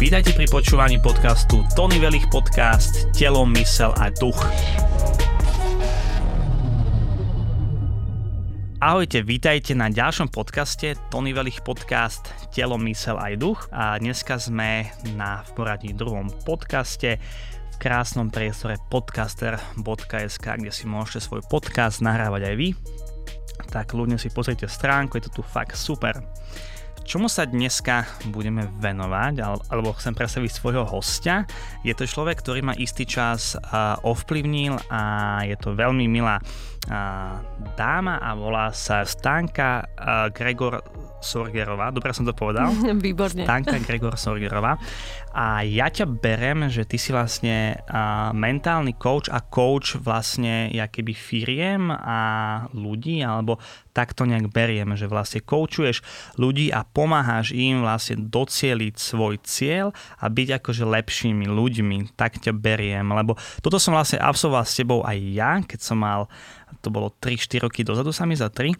Vítajte pri počúvaní podcastu Tony Velich Podcast Telo, mysel a duch. Ahojte, vítajte na ďalšom podcaste Tony Velich Podcast Telo, mysel aj duch. A dneska sme na v poradí druhom podcaste v krásnom priestore podcaster.sk, kde si môžete svoj podcast nahrávať aj vy. Tak ľudne si pozrite stránku, je to tu fakt super. Čomu sa dneska budeme venovať, alebo chcem predstaviť svojho hostia. Je to človek, ktorý ma istý čas ovplyvnil a je to veľmi milá dáma a volá sa Stanka Gregor Sorgerová, dobre som to povedal? Výborne. Stanka Gregor Sorgerová. A ja ťa berem, že ty si vlastne mentálny coach a coach vlastne keby firiem a ľudí, alebo takto nejak beriem, že vlastne coachuješ ľudí a pomáhaš im vlastne docieliť svoj cieľ a byť akože lepšími ľuďmi. Tak ťa beriem, lebo toto som vlastne absolvoval s tebou aj ja, keď som mal to bolo 3-4 roky dozadu sa mi za 3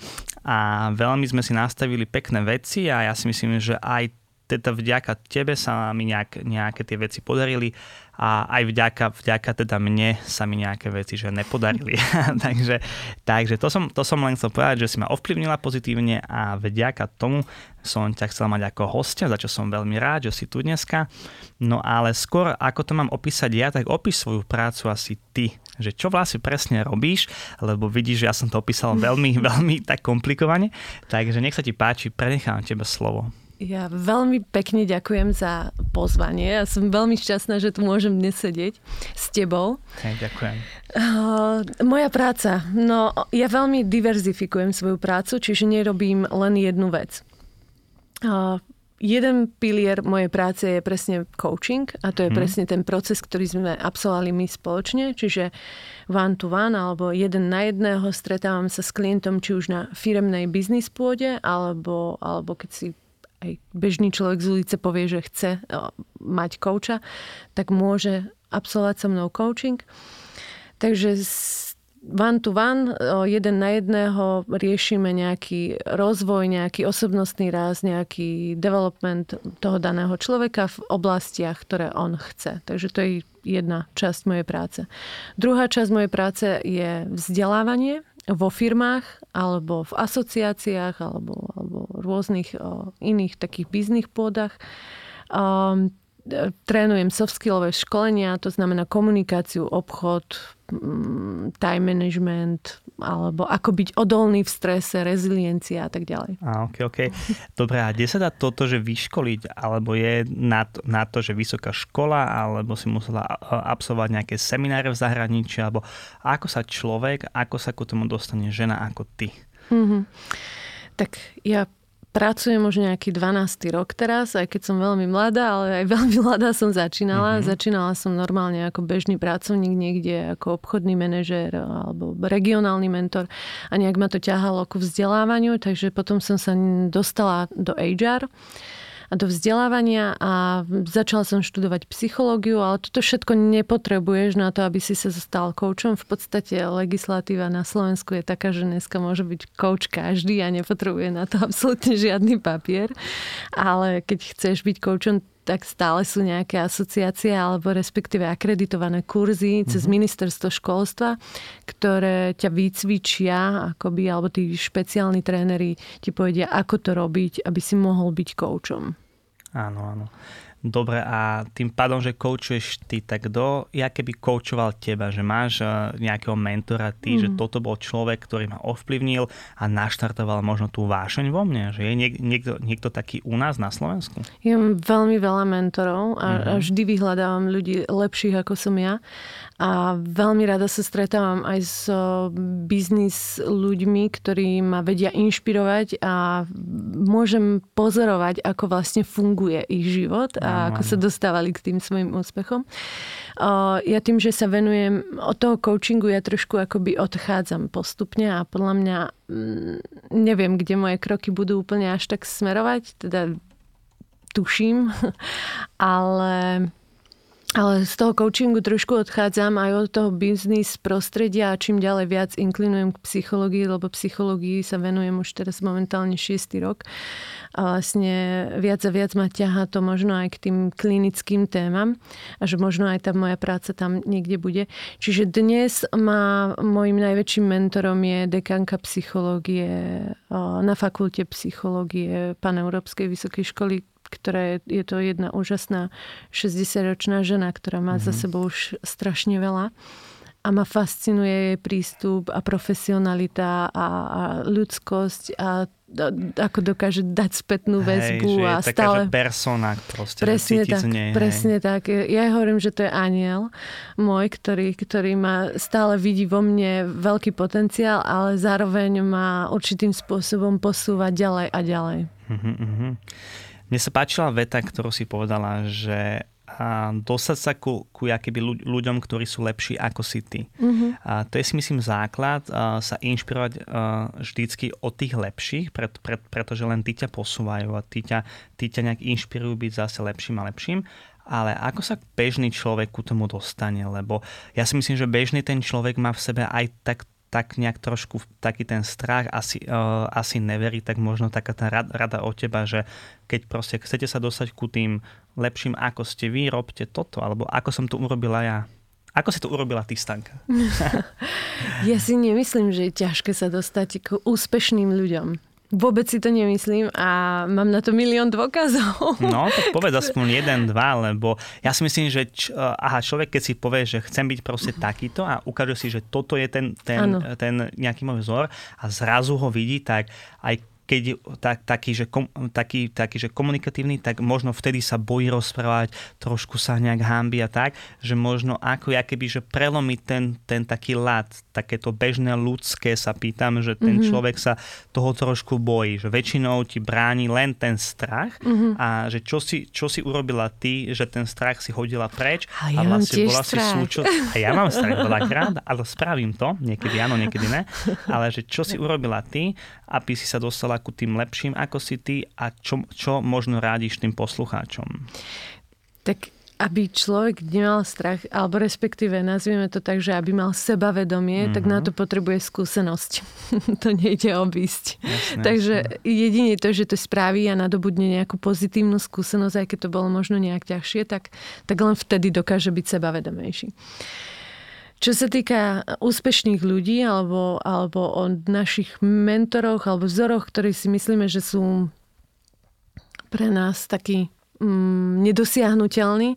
a veľmi sme si nastavili pekné veci a ja si myslím, že aj teda vďaka tebe sa mi nejak, nejaké tie veci podarili a aj vďaka, vďaka teda mne sa mi nejaké veci že nepodarili. takže takže to, som, to som len chcel povedať, že si ma ovplyvnila pozitívne a vďaka tomu som ťa chcel mať ako hostia, za čo som veľmi rád, že si tu dneska. No ale skôr, ako to mám opísať ja, tak opíš svoju prácu asi ty že čo vlastne presne robíš, lebo vidíš, že ja som to opísal veľmi, veľmi tak komplikovane, takže nech sa ti páči, prenechám tebe slovo. Ja veľmi pekne ďakujem za pozvanie. Ja som veľmi šťastná, že tu môžem dnes sedieť s tebou. Hej, ďakujem. Uh, moja práca. No, ja veľmi diverzifikujem svoju prácu, čiže nerobím len jednu vec. Uh, jeden pilier mojej práce je presne coaching a to je hmm. presne ten proces, ktorý sme absolvovali my spoločne, čiže one to one alebo jeden na jedného stretávam sa s klientom či už na firemnej biznis pôde alebo, alebo keď si aj bežný človek z ulice povie, že chce mať kouča, tak môže absolvovať so mnou coaching. Takže one to one, jeden na jedného riešime nejaký rozvoj, nejaký osobnostný rast, nejaký development toho daného človeka v oblastiach, ktoré on chce. Takže to je jedna časť mojej práce. Druhá časť mojej práce je vzdelávanie vo firmách alebo v asociáciách alebo, alebo rôznych iných takých bizných pôdach. Um, trénujem soft skillové školenia, to znamená komunikáciu, obchod, time management, alebo ako byť odolný v strese, reziliencia a tak ďalej. A, okay, okay. Dobre, a kde sa dá toto, že vyškoliť? Alebo je na to, na to, že vysoká škola, alebo si musela absolvovať nejaké semináre v zahraničí, alebo ako sa človek, ako sa ku tomu dostane žena ako ty? Mm-hmm. Tak ja pracujem už nejaký 12. rok teraz, aj keď som veľmi mladá, ale aj veľmi mladá som začínala. Mm-hmm. Začínala som normálne ako bežný pracovník niekde, ako obchodný manažér alebo regionálny mentor a nejak ma to ťahalo ku vzdelávaniu, takže potom som sa dostala do HR do vzdelávania a začala som študovať psychológiu, ale toto všetko nepotrebuješ na to, aby si sa stal koučom. V podstate legislatíva na Slovensku je taká, že dneska môže byť kouč každý a nepotrebuje na to absolútne žiadny papier. Ale keď chceš byť koučom, tak stále sú nejaké asociácie alebo respektíve akreditované kurzy cez mm-hmm. ministerstvo školstva, ktoré ťa vycvičia, akoby, alebo tí špeciálni tréneri ti povedia, ako to robiť, aby si mohol byť koučom. Áno, áno. Dobre, a tým pádom, že koučuješ ty, tak kto, ja keby koučoval teba, že máš eh, nejakého mentora ty, mm. že toto bol človek, ktorý ma ovplyvnil a naštartoval možno tú vášeň vo mne, že je niek- niekto, niekto taký u nás na Slovensku? Ja mám veľmi veľa mentorov a, mm. a vždy vyhľadávam ľudí lepších ako som ja a veľmi rada sa stretávam aj s biznis ľuďmi, ktorí ma vedia inšpirovať a môžem pozorovať, ako vlastne funguje ich život a ako sa dostávali k tým svojim úspechom. Ja tým, že sa venujem od toho coachingu, ja trošku akoby odchádzam postupne a podľa mňa mm, neviem, kde moje kroky budú úplne až tak smerovať, teda tuším, ale ale z toho coachingu trošku odchádzam aj od toho biznis prostredia a čím ďalej viac inklinujem k psychológii, lebo psychológii sa venujem už teraz momentálne 6. rok. A vlastne viac a viac ma ťaha to možno aj k tým klinickým témam a že možno aj tá moja práca tam niekde bude. Čiže dnes má môjim najväčším mentorom je dekanka psychológie na fakulte psychológie Paneurópskej vysokej školy ktorá je, je to jedna úžasná 60-ročná žena, ktorá má mm-hmm. za mhm. sebou už strašne veľa a ma fascinuje jej prístup a profesionalita a, a ľudskosť a ako dokáže dať spätnú väzbu hej, a je stále... Taká, persona proste, presne tak, nej, presne hej. tak. Ja hovorím, že to je aniel môj, ktorý, ktorý ma stále vidí vo mne veľký potenciál, ale zároveň ma určitým spôsobom posúva ďalej a ďalej. Uh-huh, uh-huh. Mne sa páčila veta, ktorú si povedala, že a dostať sa ku, ku keby ľuďom, ktorí sú lepší ako si ty. Uh-huh. A to je si myslím základ a, sa inšpirovať a, vždycky od tých lepších, pred, pred, pretože len tí ťa posúvajú a tí ťa, tí ťa nejak inšpirujú byť zase lepším a lepším. Ale ako sa bežný človek ku tomu dostane? Lebo ja si myslím, že bežný ten človek má v sebe aj tak tak nejak trošku taký ten strach asi, uh, asi neverí, tak možno taká tá rada, od teba, že keď proste chcete sa dostať ku tým lepším, ako ste vy, robte toto, alebo ako som to urobila ja. Ako si to urobila ty, Stanka? ja si nemyslím, že je ťažké sa dostať k úspešným ľuďom. Vôbec si to nemyslím a mám na to milión dôkazov. No, tak povedz aspoň jeden, dva, lebo ja si myslím, že č, aha, človek keď si povie, že chcem byť proste takýto a ukáže si, že toto je ten, ten, ten nejaký môj vzor a zrazu ho vidí, tak aj keď tak, taký, že kom, taký, taký, že komunikatívny, tak možno vtedy sa bojí rozprávať, trošku sa nejak hámbi a tak, že možno ako ja keby, že prelomiť ten, ten taký lad, takéto bežné ľudské sa pýtam, že ten mm-hmm. človek sa toho trošku bojí, že väčšinou ti bráni len ten strach mm-hmm. a že čo si, čo si urobila ty, že ten strach si hodila preč a, ja a vlastne bola strach. si súčo... A ja mám strach veľakrát, ale spravím to, niekedy áno, niekedy ne, ale že čo si urobila ty, aby si sa dostala ku tým lepším ako si ty a čo, čo možno rádíš tým poslucháčom? Tak aby človek nemal strach, alebo respektíve nazvieme to tak, že aby mal sebavedomie, mm-hmm. tak na mhm. to potrebuje skúsenosť. to nejde obísť. Jasne, Takže jasne. jedine to, že to spraví a nadobudne nejakú pozitívnu skúsenosť, aj keď to bolo možno nejak ťažšie, tak, tak len vtedy dokáže byť sebavedomejší. Čo sa týka úspešných ľudí alebo, alebo o našich mentoroch alebo vzoroch, ktorí si myslíme, že sú pre nás takí mm, nedosiahnutelní,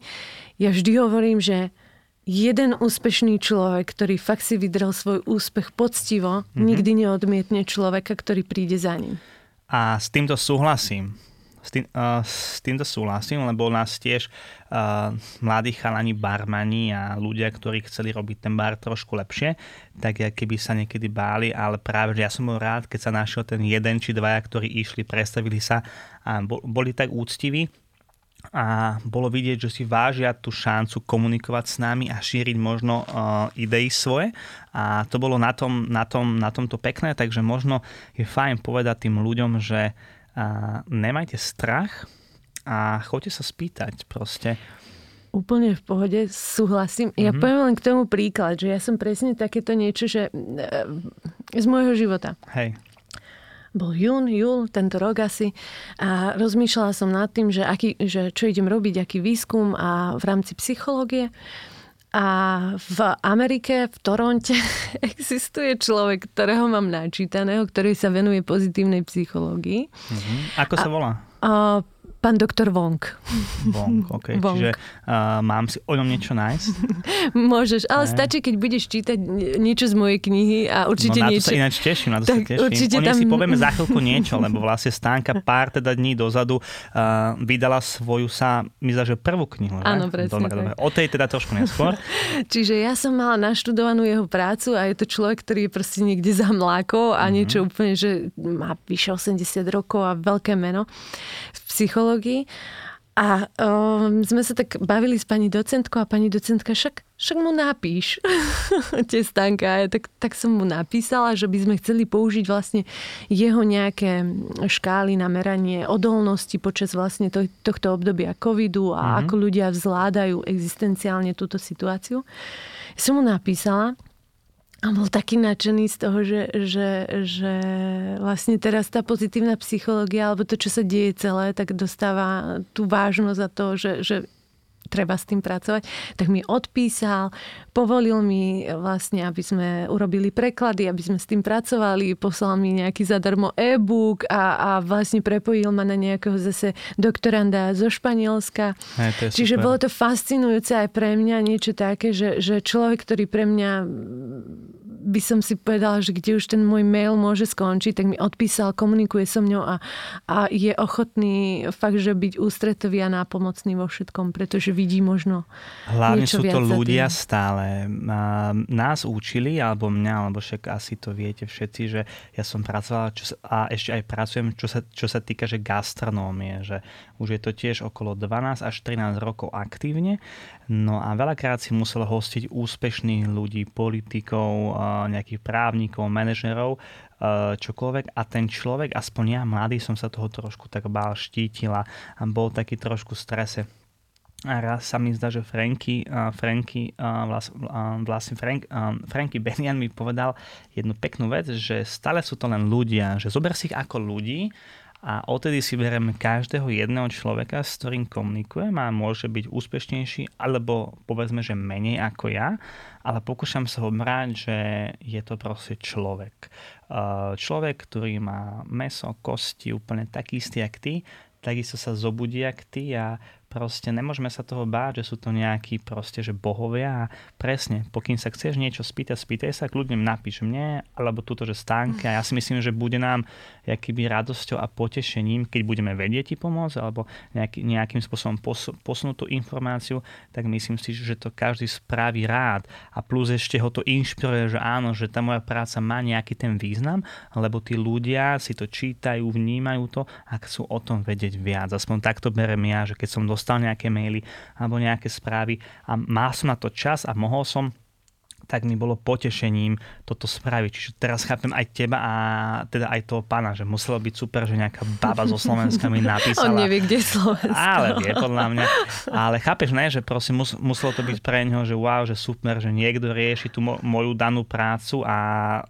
ja vždy hovorím, že jeden úspešný človek, ktorý fakt si vydrel svoj úspech poctivo, mm-hmm. nikdy neodmietne človeka, ktorý príde za ním. A s týmto súhlasím. S, tým, uh, s týmto súhlasím, lebo nás tiež uh, mladí chalani barmani a ľudia, ktorí chceli robiť ten bar trošku lepšie, tak keby sa niekedy báli, ale práve že ja som bol rád, keď sa našiel ten jeden či dvaja, ktorí išli, predstavili sa a boli tak úctiví, a bolo vidieť, že si vážia tú šancu komunikovať s nami a šíriť možno uh, idei svoje. A to bolo na, tom, na, tom, na tomto pekné, takže možno je fajn povedať tým ľuďom, že a nemajte strach a choďte sa spýtať proste. Úplne v pohode, súhlasím. Ja mm-hmm. poviem len k tomu príklad, že ja som presne takéto niečo, že e, z môjho života. Hej. Bol jún, júl, tento rok asi a rozmýšľala som nad tým, že, aký, že čo idem robiť, aký výskum a v rámci psychológie. A v Amerike, v Toronte, existuje človek, ktorého mám načítaného, ktorý sa venuje pozitívnej psychológii. Uh-huh. Ako sa volá? A, Pán doktor Wong. Wong, ok. Wong. Čiže uh, mám si o ňom niečo nájsť? Môžeš, ale ne? stačí, keď budeš čítať niečo z mojej knihy a určite no, na niečo... to sa ináč teším, na to tak sa teším. Určite o tam... si povieme za chvíľku niečo, lebo vlastne Stánka pár teda dní dozadu uh, vydala svoju sa, myslím, že prvú knihu. Áno, presne. Dobre, dobre. O tej teda trošku neskôr. Čiže ja som mala naštudovanú jeho prácu a je to človek, ktorý je proste niekde za mláko a mm-hmm. niečo úplne, že má vyše 80 rokov a veľké meno v psychológii. A um, sme sa tak bavili s pani docentkou a pani docentka, však, však mu napíš tie stanka. Tak, tak som mu napísala, že by sme chceli použiť vlastne jeho nejaké škály na meranie odolnosti počas vlastne to, tohto obdobia covidu a mm-hmm. ako ľudia vzládajú existenciálne túto situáciu. Som mu napísala a bol taký nadšený z toho, že, že, že vlastne teraz tá pozitívna psychológia, alebo to, čo sa deje celé, tak dostáva tú vážnosť za to, že, že treba s tým pracovať, tak mi odpísal, povolil mi vlastne, aby sme urobili preklady, aby sme s tým pracovali, poslal mi nejaký zadarmo e-book a, a vlastne prepojil ma na nejakého zase doktoranda zo Španielska. Aj, to Čiže super. bolo to fascinujúce aj pre mňa, niečo také, že, že človek, ktorý pre mňa by som si povedala, že kde už ten môj mail môže skončiť, tak mi odpísal, komunikuje so mňou a, a je ochotný fakt, že byť ústretový a nápomocný vo všetkom, pretože vidí možno Hlavne sú to ľudia stále. Nás učili, alebo mňa, alebo však asi to viete všetci, že ja som pracovala čo sa, a ešte aj pracujem, čo sa, čo sa týka že gastronómie, že už je to tiež okolo 12 až 13 rokov aktívne. No a veľakrát si musel hostiť úspešných ľudí, politikov, a nejakých právnikov, manažerov, e, čokoľvek a ten človek, aspoň ja mladý som sa toho trošku tak bál, štítila a bol taký trošku v strese. A raz sa mi zdá, že Franky, uh, Franky vlast, vlastne Frank, Franky Benian mi povedal jednu peknú vec, že stále sú to len ľudia, že zober si ich ako ľudí a odtedy si berem každého jedného človeka, s ktorým komunikujem a môže byť úspešnejší, alebo povedzme, že menej ako ja, ale pokúšam sa ho brať, že je to proste človek. Človek, ktorý má meso, kosti, úplne taký istý, jak ty, takisto sa zobudí, jak ty a proste nemôžeme sa toho báť, že sú to nejakí proste, že bohovia a presne, pokým sa chceš niečo spýtať, spýtaj sa, kľudne napíš mne, alebo túto, že stánke a ja si myslím, že bude nám jakýby radosťou a potešením, keď budeme vedieť ti pomôcť, alebo nejaký, nejakým spôsobom pos, posunúť tú informáciu, tak myslím si, že to každý spraví rád a plus ešte ho to inšpiruje, že áno, že tá moja práca má nejaký ten význam, lebo tí ľudia si to čítajú, vnímajú to a chcú o tom vedieť viac. Aspoň takto berem ja, že keď som dostal dostal nejaké maily alebo nejaké správy a mal som na to čas a mohol som tak mi bolo potešením toto spraviť. Čiže teraz chápem aj teba a teda aj toho pána, že muselo byť super, že nejaká baba zo Slovenska mi napísala. On nevie, kde je Slovensko. Ale vie podľa mňa. Ale chápeš, ne, že proste mus, muselo to byť pre neho, že wow, že super, že niekto rieši tú mo- moju danú prácu a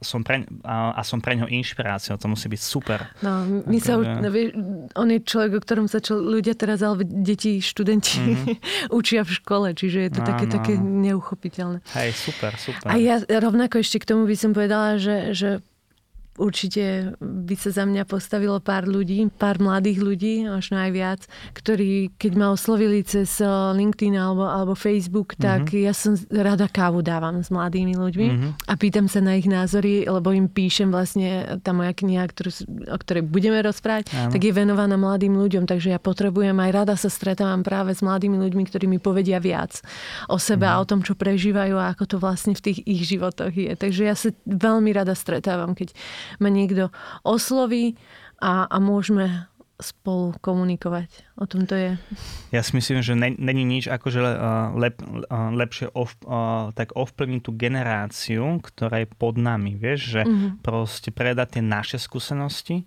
som pre, a, a som pre neho inšpiráciou. To musí byť super. No, my sa, Akože- no, vie, on je človek, o ktorom sa čo, ľudia teraz, alebo deti, študenti mm-hmm. učia v škole, čiže je to Áno, také, také áno. neuchopiteľné. Hej, super, super. A ja rovnako ešte k tomu by som povedala, že, že určite by sa za mňa postavilo pár ľudí, pár mladých ľudí, možno aj viac, ktorí, keď ma oslovili cez eh, LinkedIn alebo, alebo Facebook, tak mm-hmm. ja som rada kávu dávam s mladými ľuďmi Mhm. a pýtam sa na ich názory, lebo im píšem vlastne tá moja kniha, ktorú, o ktorej budeme rozprávať, Áno. tak je venovaná mladým ľuďom, takže ja potrebujem aj rada sa stretávam práve s mladými ľuďmi, ktorí mi povedia viac o sebe Mhm. a o tom, čo prežívajú a ako to vlastne v tých ich životoch je. Takže ja sa veľmi rada stretávam, keď ma niekto osloví a, a môžeme spolu komunikovať. O tom to je. Ja si myslím, že ne- není nič akože uh, lep, uh, lepšie ov, uh, tak ovplyvniť tú generáciu, ktorá je pod nami, vieš, že Mhm. proste predať tie naše skúsenosti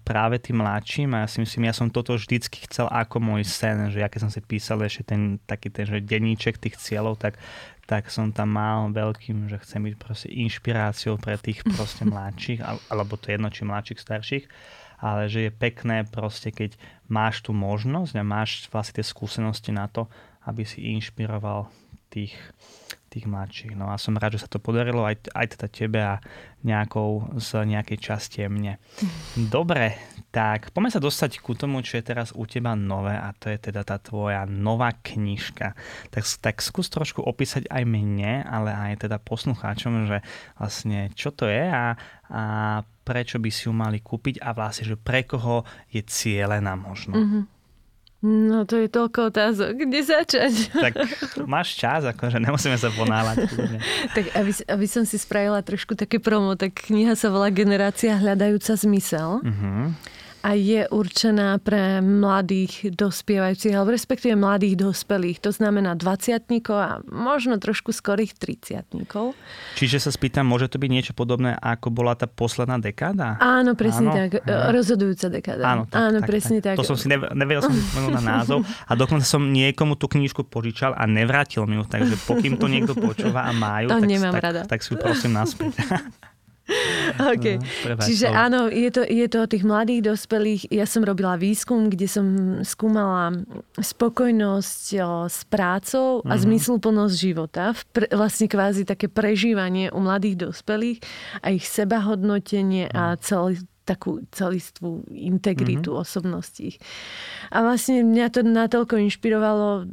práve tým mladším a ja si myslím, ja som toto vždycky chcel ako môj sen, že ja keď som si písal ešte ten taký ten, že denníček tých cieľov, tak tak som tam mal veľkým, že chcem byť proste inšpiráciou pre tých proste mladších, al- alebo to je jedno, či mladších, starších, ale že je pekné proste, keď máš tú možnosť a máš vlastne tie skúsenosti na to, aby si inšpiroval tých, tých mladších. No a som rád, že sa to podarilo aj, aj teda tebe a nejakou z nejakej časti mne. Dobre, tak poďme sa dostať ku tomu, čo je teraz u teba nové a to je teda tá tvoja nová knižka. Tak, tak skús trošku opísať aj mne, ale aj teda poslucháčom, že vlastne čo to je a, a prečo by si ju mali kúpiť a vlastne, že pre koho je cieľená možno. Mhm. No to je toľko otázok. Kde začať? Tak máš čas, akože nemusíme sa ponáhľať. tak aby, aby som si spravila trošku také promo, tak kniha sa volá Generácia hľadajúca zmysel. Mhm. A je určená pre mladých dospievajúcich, alebo respektíve mladých dospelých. To znamená 20 a možno trošku skorých 30 Čiže sa spýtam, môže to byť niečo podobné, ako bola tá posledná dekáda? Áno, presne Áno, tak. Rozhodujúca dekáda. Áno, tak, Áno tak, presne tak. tak. To som si nevedel, nevedel som na názov a dokonca som niekomu tú knižku požičal a nevrátil mi ju, takže pokým to niekto počúva a majú, to tak, nemám tak, rada. tak si ju prosím naspäť. Okay. No, Čiže áno, je to, je to o tých mladých dospelých. Ja som robila výskum, kde som skúmala spokojnosť s prácou a mm-hmm. zmysluplnosť života. Pre, vlastne kvázi také prežívanie u mladých dospelých a ich sebahodnotenie mm. a mhm. celý takú celistvú integritu mm-hmm. osobností. A vlastne mňa to natoľko inšpirovalo,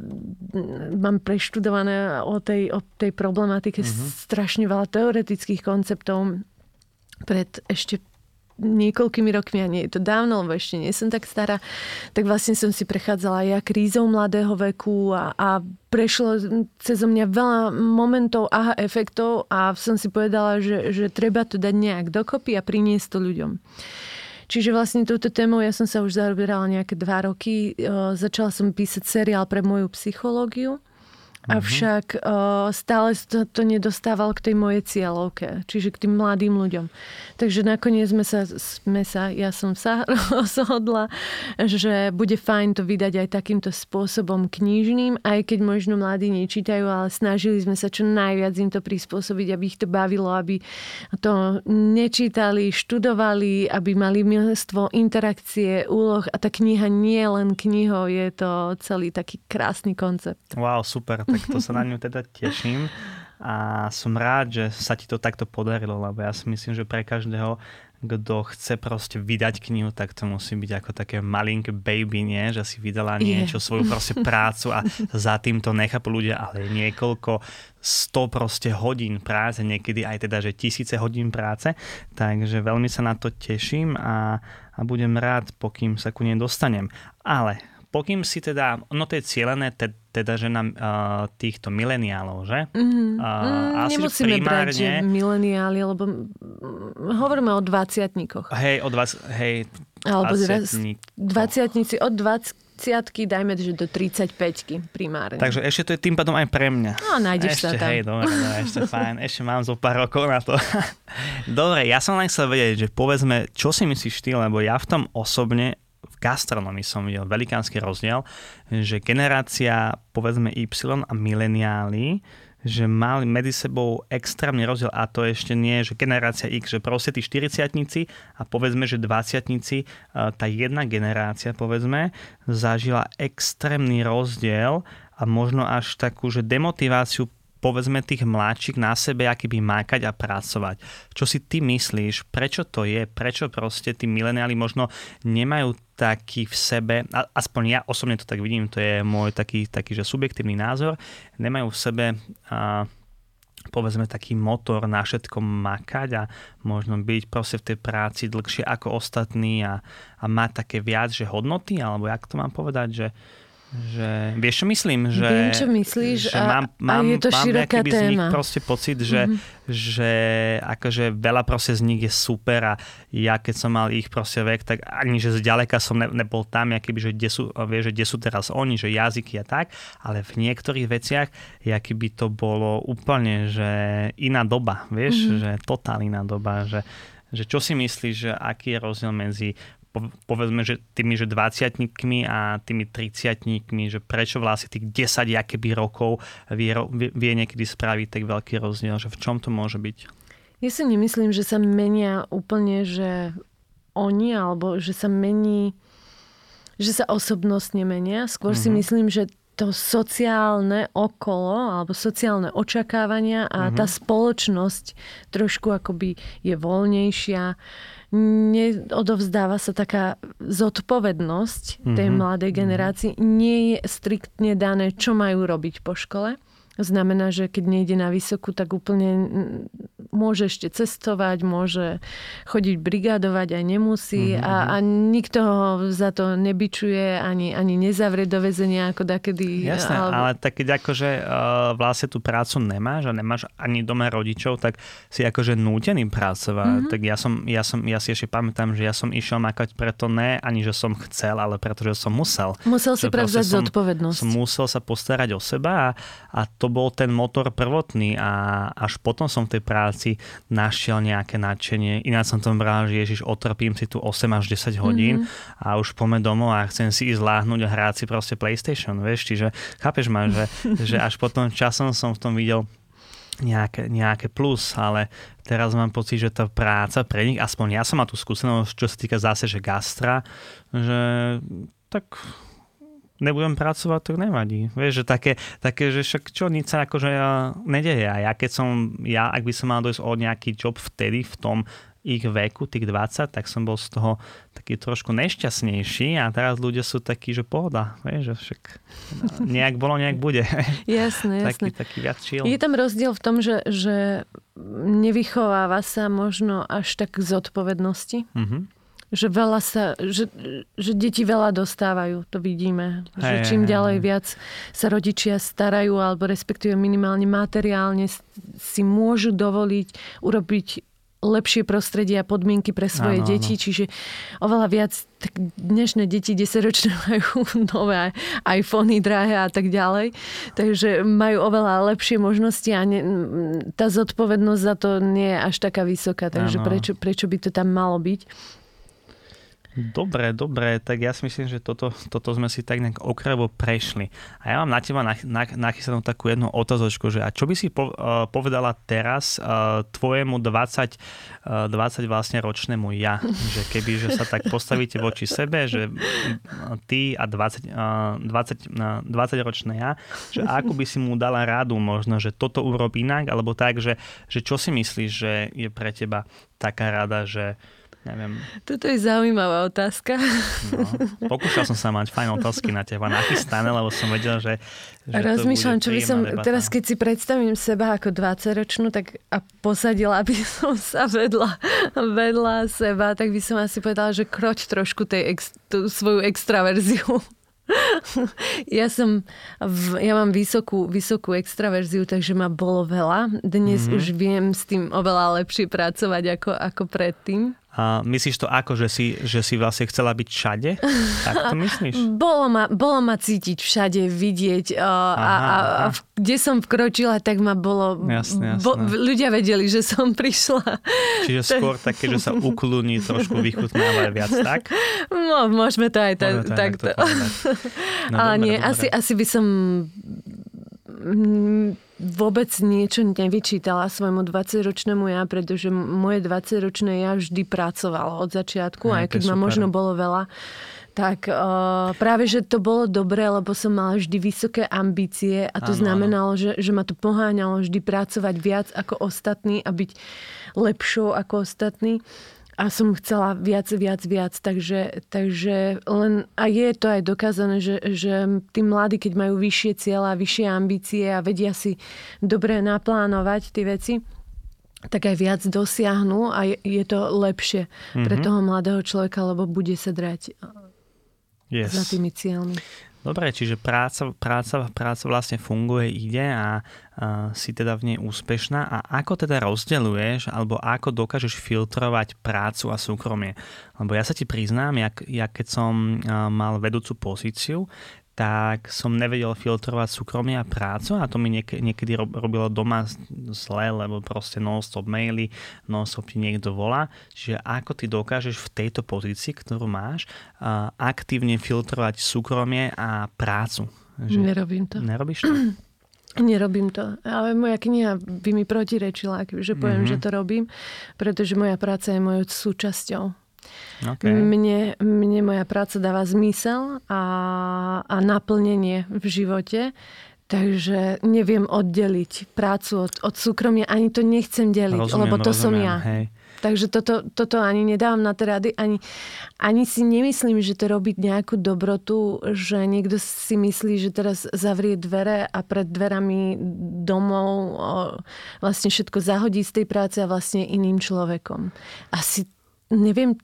mám preštudované o tej, o tej problematike mm-hmm. strašne veľa teoretických konceptov pred ešte niekoľkými rokmi, a nie je to dávno, lebo ešte nie som tak stará, tak vlastne som si prechádzala ja krízou mladého veku a, a prešlo cez mňa veľa momentov aha efektov a som si povedala, že, že treba to dať nejak dokopy a priniesť to ľuďom. Čiže vlastne touto témou ja som sa už zaoberala nejaké dva roky. Začala som písať seriál pre moju psychológiu. Avšak uh, stále to, to nedostával k tej mojej cieľovke, čiže k tým mladým ľuďom. Takže nakoniec sme sa, sme sa ja som sa rozhodla, že bude fajn to vydať aj takýmto spôsobom knižným, aj keď možno mladí nečítajú, ale snažili sme sa čo najviac im to prispôsobiť, aby ich to bavilo, aby to nečítali, študovali, aby mali množstvo interakcie, úloh a tá kniha nie je len knihou, je to celý taký krásny koncept. Wow, super tak to sa na ňu teda teším a som rád, že sa ti to takto podarilo, lebo ja si myslím, že pre každého, kto chce proste vydať knihu, tak to musí byť ako také malinké baby, nie? že si vydala niečo, svoju proste prácu a za tým to nechápu ľudia, ale niekoľko sto proste hodín práce, niekedy aj teda, že tisíce hodín práce, takže veľmi sa na to teším a, a budem rád, pokým sa ku nej dostanem. Ale pokým si teda, no to je cieľené te, teda, že na uh, týchto mileniálov, že? Mm-hmm. Uh, asi, Nemusíme primárne... brať, že mileniáli, lebo hovoríme o dvaciatníkoch. Hej, o 20, hej, alebo 20 od 20 dajme, že do 35 primárne. Takže ešte to je tým pádom aj pre mňa. No, nájdeš ešte, sa tam. Hej, dobre, dobre, ešte fajn. Ešte mám zo pár rokov na to. dobre, ja som len chcel vedieť, že povedzme, čo si myslíš ty, lebo ja v tom osobne gastronomii som videl velikánsky rozdiel, že generácia povedzme Y a mileniáli že mali medzi sebou extrémny rozdiel a to ešte nie, že generácia X, že proste tí 40 a povedzme, že 20 e, tá jedna generácia povedzme zažila extrémny rozdiel a možno až takú, že demotiváciu povedzme tých mladších na sebe by mákať a pracovať. Čo si ty myslíš, prečo to je, prečo proste tí mileniáli možno nemajú taký v sebe, aspoň ja osobne to tak vidím, to je môj taký, taký že subjektívny názor, nemajú v sebe a, povedzme taký motor na všetko makať a možno byť proste v tej práci dlhšie ako ostatní a, a mať také viac, že hodnoty, alebo jak to mám povedať, že, že, vieš čo myslím? Že, Viem, čo myslíš že a, mám, mám, a je to mám široká téma. z nich proste pocit, že, mm-hmm. že akože veľa proste z nich je super a ja keď som mal ich proste vek, tak ani že zďaleka som ne, nebol tam, keby, že kde sú, vieš, že kde sú teraz oni, že jazyky a tak, ale v niektorých veciach, keby to bolo úplne, že iná doba, vieš, mm-hmm. že totál iná doba, že že čo si myslíš, že aký je rozdiel medzi povedzme, že tými že 20 a tými 30 že prečo vlastne tých 10 akéby rokov vie, vie niekedy spraviť tak veľký rozdiel, že v čom to môže byť? Ja si nemyslím, že sa menia úplne, že oni, alebo že sa mení, že sa osobnostne menia. Skôr mm-hmm. si mhm. myslím, že to sociálne okolo alebo sociálne očakávania a mm-hmm. tá spoločnosť trošku akoby je voľnejšia neodovzdáva sa taká zodpovednosť tej mm-hmm. mladej generácii. Nie je striktne dané, čo majú robiť po škole. Znamená, že keď nejde na vysokú, tak úplne môže ešte cestovať, môže chodiť brigádovať, aj nemusí mm-hmm. a, mhm. a nikto ho za to nebyčuje, ani, ani nezavrie do väzenia ako dakedy. Jasné, alebo... ale tak keď akože uh, vlastne tú prácu nemáš a nemáš ani doma rodičov, tak si akože nútený pracovať. Mm-hmm. Tak ja som, ja som, ja si ešte pamätám, že ja som išiel makať preto ne, ani že som chcel, ale preto, že som musel. Musel si prevzať zodpovednosť. Som musel sa postarať o seba a, a to bol ten motor prvotný a až potom som v tej práci našiel nejaké nadšenie. Ináč som tom bral, že Ježiš, otrpím si tu 8 až 10 hodín mm-hmm. a už pome domov a chcem si ísť láhnuť a hrať si proste PlayStation, vieš, čiže chápeš ma, že, že až potom časom som v tom videl nejaké, nejaké plus, ale teraz mám pocit, že tá práca pre nich, aspoň ja som mal tú skúsenosť, čo sa týka zase, že gastra, že tak nebudem pracovať, tak nevadí. Vieš, že také, také že však čo, nič sa akože nedeje. A ja keď som, ja ak by som mal dojsť o nejaký job vtedy v tom ich veku, tých 20, tak som bol z toho taký trošku nešťastnejší a teraz ľudia sú takí, že pohoda, vieš, že však nejak bolo, nejak bude. Jasné, jasné. Taký, taký viac chill. Je tam rozdiel v tom, že, že nevychováva sa možno až tak k zodpovednosti. Mm-hmm že veľa sa, že, že deti veľa dostávajú, to vidíme. Že čím ďalej viac sa rodičia starajú, alebo respektíve minimálne materiálne si môžu dovoliť urobiť lepšie prostredie a podmienky pre svoje ano, deti, ano. čiže oveľa viac tak dnešné deti 10 ročné majú nové iPhony drahé a tak ďalej, takže majú oveľa lepšie možnosti a ne, tá zodpovednosť za to nie je až taká vysoká, takže prečo, prečo by to tam malo byť? Dobre, dobre, tak ja si myslím, že toto, toto sme si tak nejak okrajovo prešli. A ja mám na teba nachystanú takú jednu otázočku, že a čo by si po, uh, povedala teraz uh, tvojemu 20, uh, 20 vlastne ročnému ja, že keby že sa tak postavíte voči sebe, že ty a 20, uh, 20, uh, 20 ročné ja, že ako by si mu dala rádu možno, že toto urob inak, alebo tak, že, že čo si myslíš, že je pre teba taká rada, že Neviem. Toto je zaujímavá otázka. No, pokúšal som sa mať fajn otázky na teba nachystané, lebo som vedel, že, že Rozmýšľam, čo by som, debata. teraz keď si predstavím seba ako 20-ročnú, tak a posadila by som sa vedľa, vedľa seba, tak by som asi povedala, že kroť trošku tej ex, tú svoju extraverziu. ja som, ja mám vysokú, vysokú extraverziu, takže ma bolo veľa. Dnes mm-hmm. už viem s tým oveľa lepšie pracovať ako, ako predtým. A myslíš to ako, že si, že si vlastne chcela byť všade? Tak to myslíš? Bolo ma, bolo ma cítiť všade, vidieť. A, aha, a, a kde som vkročila, tak ma bolo... Jasne, jasne. Bo, ľudia vedeli, že som prišla. Čiže skôr také, že sa uklúni, trošku vychutnáva viac, tak? No, môžeme to aj ta, to takto. No, Ale nie, asi, asi by som vôbec niečo nevyčítala svojmu 20-ročnému ja, pretože moje 20-ročné ja vždy pracovalo od začiatku, aj, aj keď ma možno bolo veľa. Tak uh, práve, že to bolo dobré, lebo som mala vždy vysoké ambície a to ano, znamenalo, Že, že ma to poháňalo vždy pracovať viac ako ostatní a byť lepšou ako ostatní a som chcela viac, viac, viac. Takže, takže len, a je to aj dokázané, že, že tí mladí, keď majú vyššie cieľa, vyššie ambície a vedia si dobre naplánovať tie veci, tak aj viac dosiahnu a je, je to lepšie mm-hmm. pre mhm. toho mladého človeka, lebo bude sa drať yes. za tými cieľmi. Dobre, čiže práca, práca, práca vlastne funguje, ide a, a si teda v nej úspešná. A ako teda rozdeľuješ, alebo ako dokážeš filtrovať prácu a súkromie? Lebo ja sa ti priznám, jak, jak keď som mal vedúcu pozíciu, tak som nevedel filtrovať súkromie a prácu a to mi niek- niekedy robilo doma zle, lebo proste non-stop maily, non-stop ti niekto volá. Čiže ako ty dokážeš v tejto pozícii, ktorú máš, uh, aktívne filtrovať súkromie a prácu? Že Nerobím to. Nerobíš to? Nerobím to, ale moja kniha by mi protirečila, že poviem, mm-hmm. že to robím, pretože moja práca je mojou súčasťou. Okay. Mne, mne moja práca dáva zmysel a, a naplnenie v živote. Takže neviem oddeliť prácu od, od súkromia, ani to nechcem deliť, rozumiem, lebo to rozumiem, som ja. Hej. Takže toto, toto ani nedávam na tie rady, ani, ani si nemyslím, že to robiť nejakú dobrotu, že niekto si myslí, že teraz zavrie dvere a pred dverami domov o, vlastne všetko zahodí z tej práce a vlastne iným človekom. Asi neviem,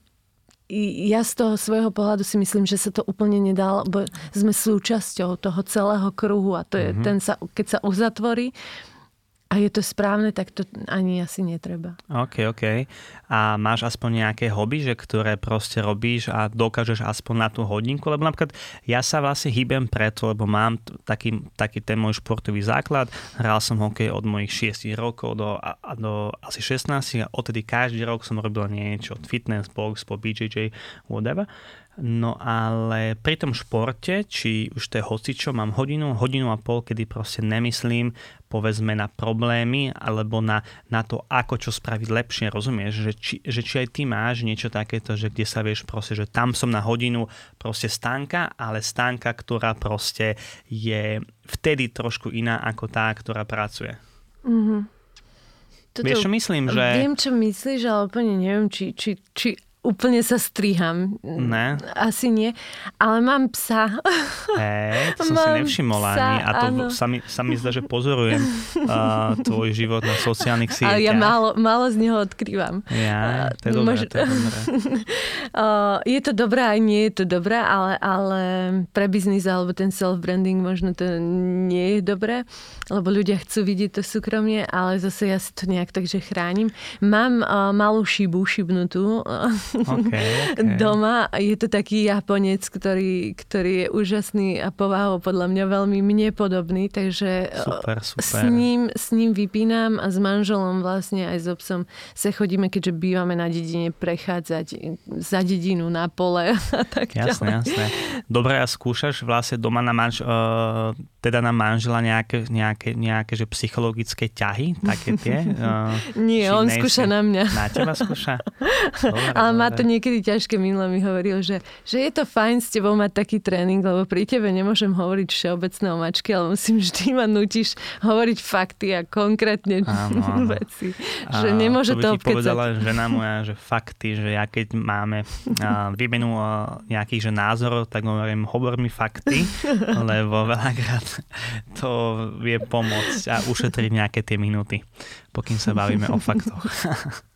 ja z toho svojho pohľadu si myslím, že sa to úplne nedá, lebo sme súčasťou toho celého kruhu a to je, mm-hmm. ten sa, keď sa uzatvorí, a je to správne, tak to ani asi netreba. OK, OK. A máš aspoň nejaké hobby, že ktoré proste robíš a dokážeš aspoň na tú hodinku? Lebo napríklad ja sa vlastne hýbem preto, lebo mám taký, taký ten môj športový základ. Hral som hokej od mojich 6 rokov do, a, do asi 16 a odtedy každý rok som robil niečo. Od fitness, box, po BJJ, whatever. No ale pri tom športe, či už to je hocičo, mám hodinu, hodinu a pol, kedy proste nemyslím povedzme na problémy alebo na, na to, ako čo spraviť lepšie, rozumieš? Že či, že či aj ty máš niečo takéto, že kde sa vieš proste, že tam som na hodinu proste stánka, ale stánka, ktorá proste je vtedy trošku iná ako tá, ktorá pracuje. Mm-hmm. Toto, Vieš, čo myslím? Že... Viem, čo myslíš, ale úplne neviem, či, či, či úplne sa striham. Ne. Asi nie. Ale mám psa. Hej, to som mám si nevšimol psa, ani. A to sa mi, sa mi zdá, že pozorujem uh, tvoj život na sociálnych sieťach. Ale ja málo, málo z neho odkrývam. Ja, to je dobré, Mož... to je dobré. uh, je to dobré, aj nie je to dobré, ale, ale pre biznis alebo ten self-branding možno to nie je dobré, lebo ľudia chcú vidieť to súkromie, ale zase ja si to nejak takže chránim. Mám uh, malú šibu šibnutú okay, okay. doma. Je to taký Japonec, ktorý, ktorý je úžasný a povahou podľa mňa veľmi mne podobný, takže super, super. S, ním, s ním vypínam a s manželom vlastne aj s so obsom sa chodíme, keďže bývame na dedine, prechádzať za dedinu na pole a tak Jasné, ďalej. jasné. Dobre, a skúšaš vlastne doma na manž, uh, teda na manžela nejaké, nejaké, nejaké že psychologické ťahy, také tie? Uh, Nie, on skúša na mňa. Na teba skúša? Dobre, Ale má to niekedy ťažké. Minule mi hovoril, že, že je to fajn s tebou mať taký tréning, lebo pri tebe nemôžem hovoriť všeobecné o mačky, ale musím vždy ma nutíš hovoriť fakty a konkrétne áno, áno. veci. Že nemôže to, to povedala žena moja, že fakty, že ja keď máme výmenu nejakých že názorov, tak hovorím, hovor mi fakty, lebo veľakrát to vie pomôcť a ušetriť nejaké tie minúty, pokým sa bavíme o faktoch.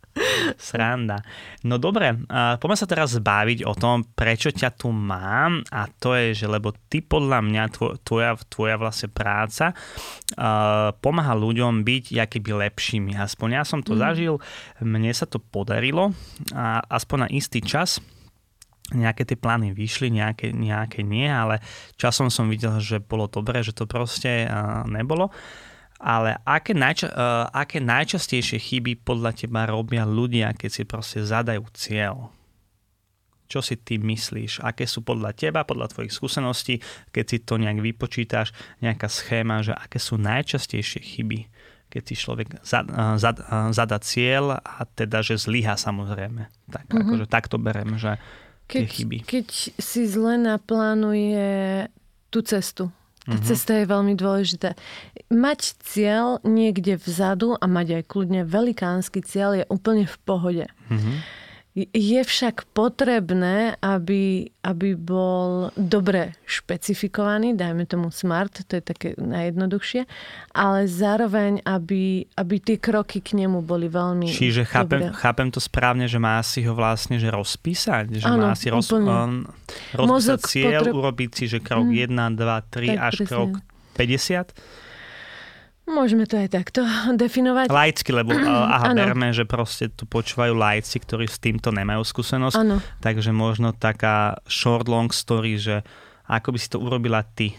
Sranda. No dobre, poďme sa teraz zbaviť o tom, prečo ťa tu mám a to je, že lebo ty podľa mňa, tvoja, tvoja vlastne práca uh, pomáha ľuďom byť akýby lepšími. Aspoň ja som to mm. zažil, mne sa to podarilo a aspoň na istý čas nejaké tie plány vyšli, nejaké, nejaké nie, ale časom som videl, že bolo dobré, že to proste uh, nebolo. Ale aké, najča- uh, aké najčastejšie chyby podľa teba robia ľudia, keď si proste zadajú cieľ? Čo si ty myslíš? Aké sú podľa teba, podľa tvojich skúseností, keď si to nejak vypočítaš, nejaká schéma, že aké sú najčastejšie chyby, keď si človek zad, uh, zad, uh, zada cieľ a teda, že zlyha samozrejme. Tak, mm-hmm. akože takto berem, že keď, tie chyby. Keď si zle naplánuje tú cestu, tá uh-huh. cesta je veľmi dôležitá. Mať cieľ niekde vzadu a mať aj kľudne velikánsky cieľ je úplne v pohode. Uh-huh. Je však potrebné, aby, aby bol dobre špecifikovaný, dajme tomu smart, to je také najjednoduchšie, ale zároveň, aby, aby tie kroky k nemu boli veľmi Čiže chápem, chápem to správne, že má si ho vlastne že rozpísať, že ano, má si roz, on, rozpísať cieľ, potreb... urobiť si, že krok mm. 1, 2, 3 až presne. krok 50? Môžeme to aj takto definovať. Laicky, lebo aha, berme, že proste tu počúvajú lajci, ktorí s týmto nemajú skúsenosť. Ano. Takže možno taká short long story, že ako by si to urobila ty?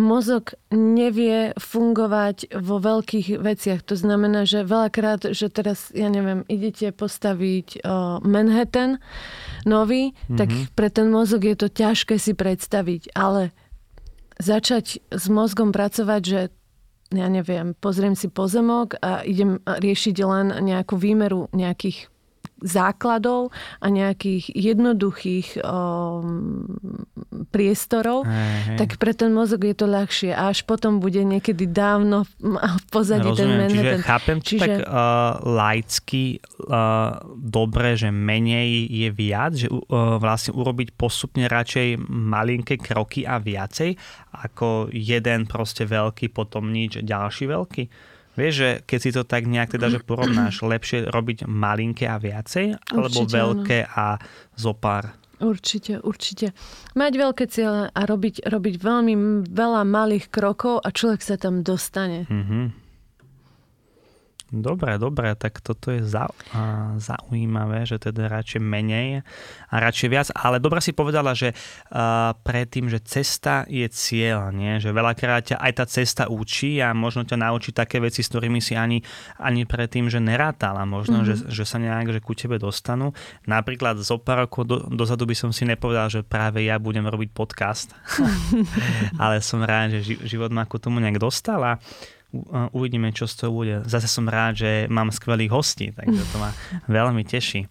Mozog nevie fungovať vo veľkých veciach. To znamená, že veľakrát, že teraz, ja neviem, idete postaviť o, Manhattan nový, mm-hmm. tak pre ten mozog je to ťažké si predstaviť. Ale začať s mozgom pracovať, že ja neviem, pozriem si pozemok a idem riešiť len nejakú výmeru nejakých základov a nejakých jednoduchých um, priestorov, hej. tak pre ten mozog je to ľahšie. A až potom bude niekedy dávno v pozadí ten Rozumiem, čiže chápem Čiže- tak uh, laicky uh, dobre, že menej je viac, že uh, vlastne urobiť postupne radšej malinké kroky a viacej, ako jeden proste veľký, potom nič, ďalší veľký. Vieš, že keď si to tak nejak teda, že porovnáš, lepšie robiť malinké a viacej, alebo Určite, veľké a zopár. Určite, určite. Mať veľké ciele a robiť, robiť veľmi veľa malých krokov a človek sa tam dostane. Mhm. Dobre, dobre, tak toto je zau, a, zaujímavé, že teda radšej menej a radšej viac, ale dobre si povedala, že a, predtým, že cesta je cieľ, nie? že veľakrát ťa aj tá cesta učí a možno ťa naučí také veci, s ktorými si ani, ani predtým, že nerátala, možno, mm-hmm. že, že sa nejak že ku tebe dostanú. Napríklad zo pár rokov do, dozadu by som si nepovedal, že práve ja budem robiť podcast, ale som rád, že ži- život ma ku tomu nejak dostal a u- a uvidíme, čo z toho bude. Zase som rád, že mám skvelých hostí, takže to ma veľmi teší.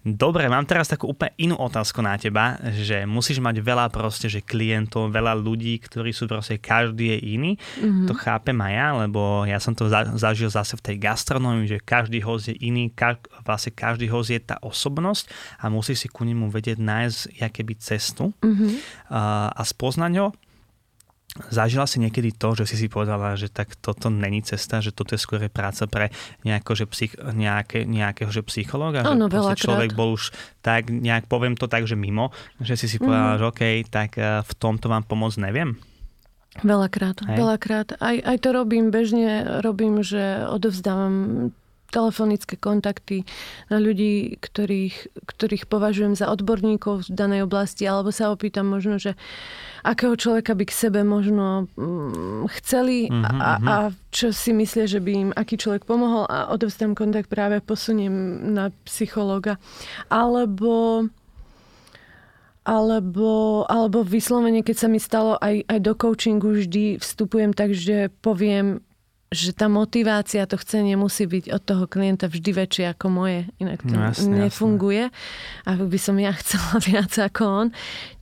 Dobre, mám teraz takú úplne inú otázku na teba, že musíš mať veľa proste, že klientov, veľa ľudí, ktorí sú proste, každý je iný. Mm-hmm. To chápem aj ja, lebo ja som to za- zažil zase v tej gastronómii, že každý host je iný, ka- vlastne každý host je tá osobnosť a musí si ku nemu vedieť nájsť jakéby cestu Mm-hmm. a, a spoznať ho. Zažila si niekedy to, že si si povedala, že tak toto není cesta, že toto je skôr práca pre nejako, že psych, nejaké, nejakého že psychológa? Áno, že človek bol už tak, nejak poviem to tak, že mimo, že si si povedala, mm. že OK, tak eh, v tomto vám pomôcť neviem. Veľakrát, Hej. veľakrát. Aj, aj to robím, bežne robím, že odovzdávam telefonické kontakty na ľudí, ktorých, ktorých považujem za odborníkov v danej oblasti, alebo sa opýtam možno, že akého človeka by k sebe možno mm, chceli Mhm, a, mhm. a čo si myslia, že by im aký človek pomohol a odovzdám kontakt práve posuniem na psychológa. Alebo alebo, alebo vyslovene, keď sa mi stalo aj, aj do coachingu, vždy vstupujem tak, že poviem, že tá motivácia, to chcenie musí byť od toho klienta vždy väčšie ako moje. Inak to No, jasne, nefunguje. A by som ja chcela viac ako on.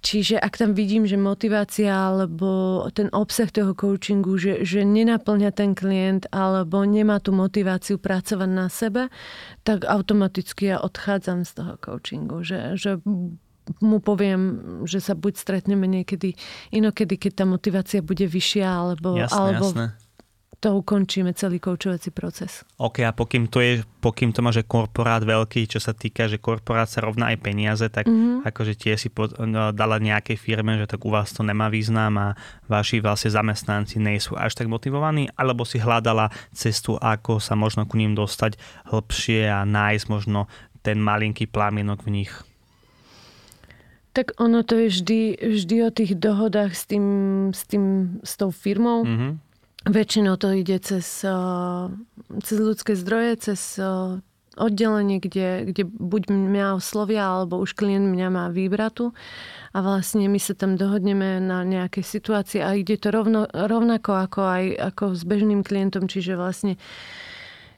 Čiže ak tam vidím, že motivácia alebo ten obsah toho coachingu, že, že nenaplňa ten klient alebo nemá tú motiváciu pracovať na sebe, tak automaticky ja odchádzam z toho coachingu. Že, že mu poviem, že sa buď stretneme niekedy inokedy, keď tá motivácia bude vyššia, alebo, Jasné, alebo jasné. To ukončíme celý koučovací proces. OK, a pokým to, je, pokým to má, že korporát veľký, čo sa týka, že korporát sa rovná aj peniaze, tak mm-hmm. akože tie si pod, no, dala nejakej firme, že tak u vás to nemá význam a vaši vlastne zamestnanci nie sú až tak motivovaní, alebo si hľadala cestu, ako sa možno ku ním dostať hlbšie a nájsť možno ten malinký plamienok v nich. Tak ono to je vždy, vždy o tých dohodách s, tým, s, tým, s tou firmou. Mm. Väčšinou to ide cez, uh, cez ľudské zdroje, cez uh, oddelenie, kde, kde buď mňa oslovia, alebo už klient mňa má výbratu a vlastne my sa tam dohodneme na nejakej situácii a ide to rovno, rovnako ako aj ako s bežným klientom, čiže vlastne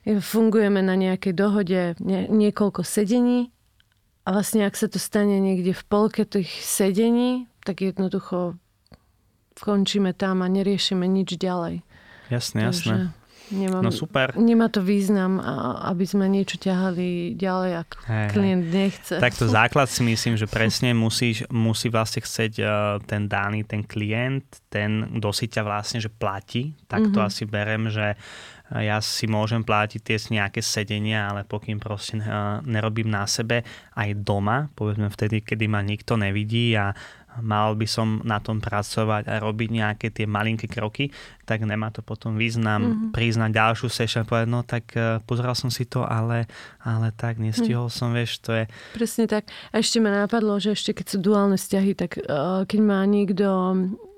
fungujeme na nejakej dohode nie, niekoľko sedení a vlastne ak sa to stane niekde v polke tých sedení, tak jednoducho končíme tam a neriešime nič ďalej. Jasné, jasné. Nemám, No super. Nemá to význam, aby sme niečo ťahali ďalej, ak Hej, klient nechce. Takto základ si myslím, že presne musíš, musí vlastne chceť uh, ten daný, ten klient, ten, kto si ťa vlastne, že platí, tak to Mhm. asi berem, že uh, ja si môžem platiť tie nejaké sedenia, ale pokým proste uh, nerobím na sebe aj doma, povedzme vtedy, kedy ma nikto nevidí a mal by som na tom pracovať a robiť nejaké tie malinké kroky, tak nemá to potom význam Mhm. mm-hmm. priznať ďalšiu session a povedať, no tak uh, pozeral som si to, ale, ale tak nestihol Mhm. som, vieš, to je Presne tak. A ešte ma napadlo, že ešte keď sú duálne vzťahy, tak uh, keď má niekto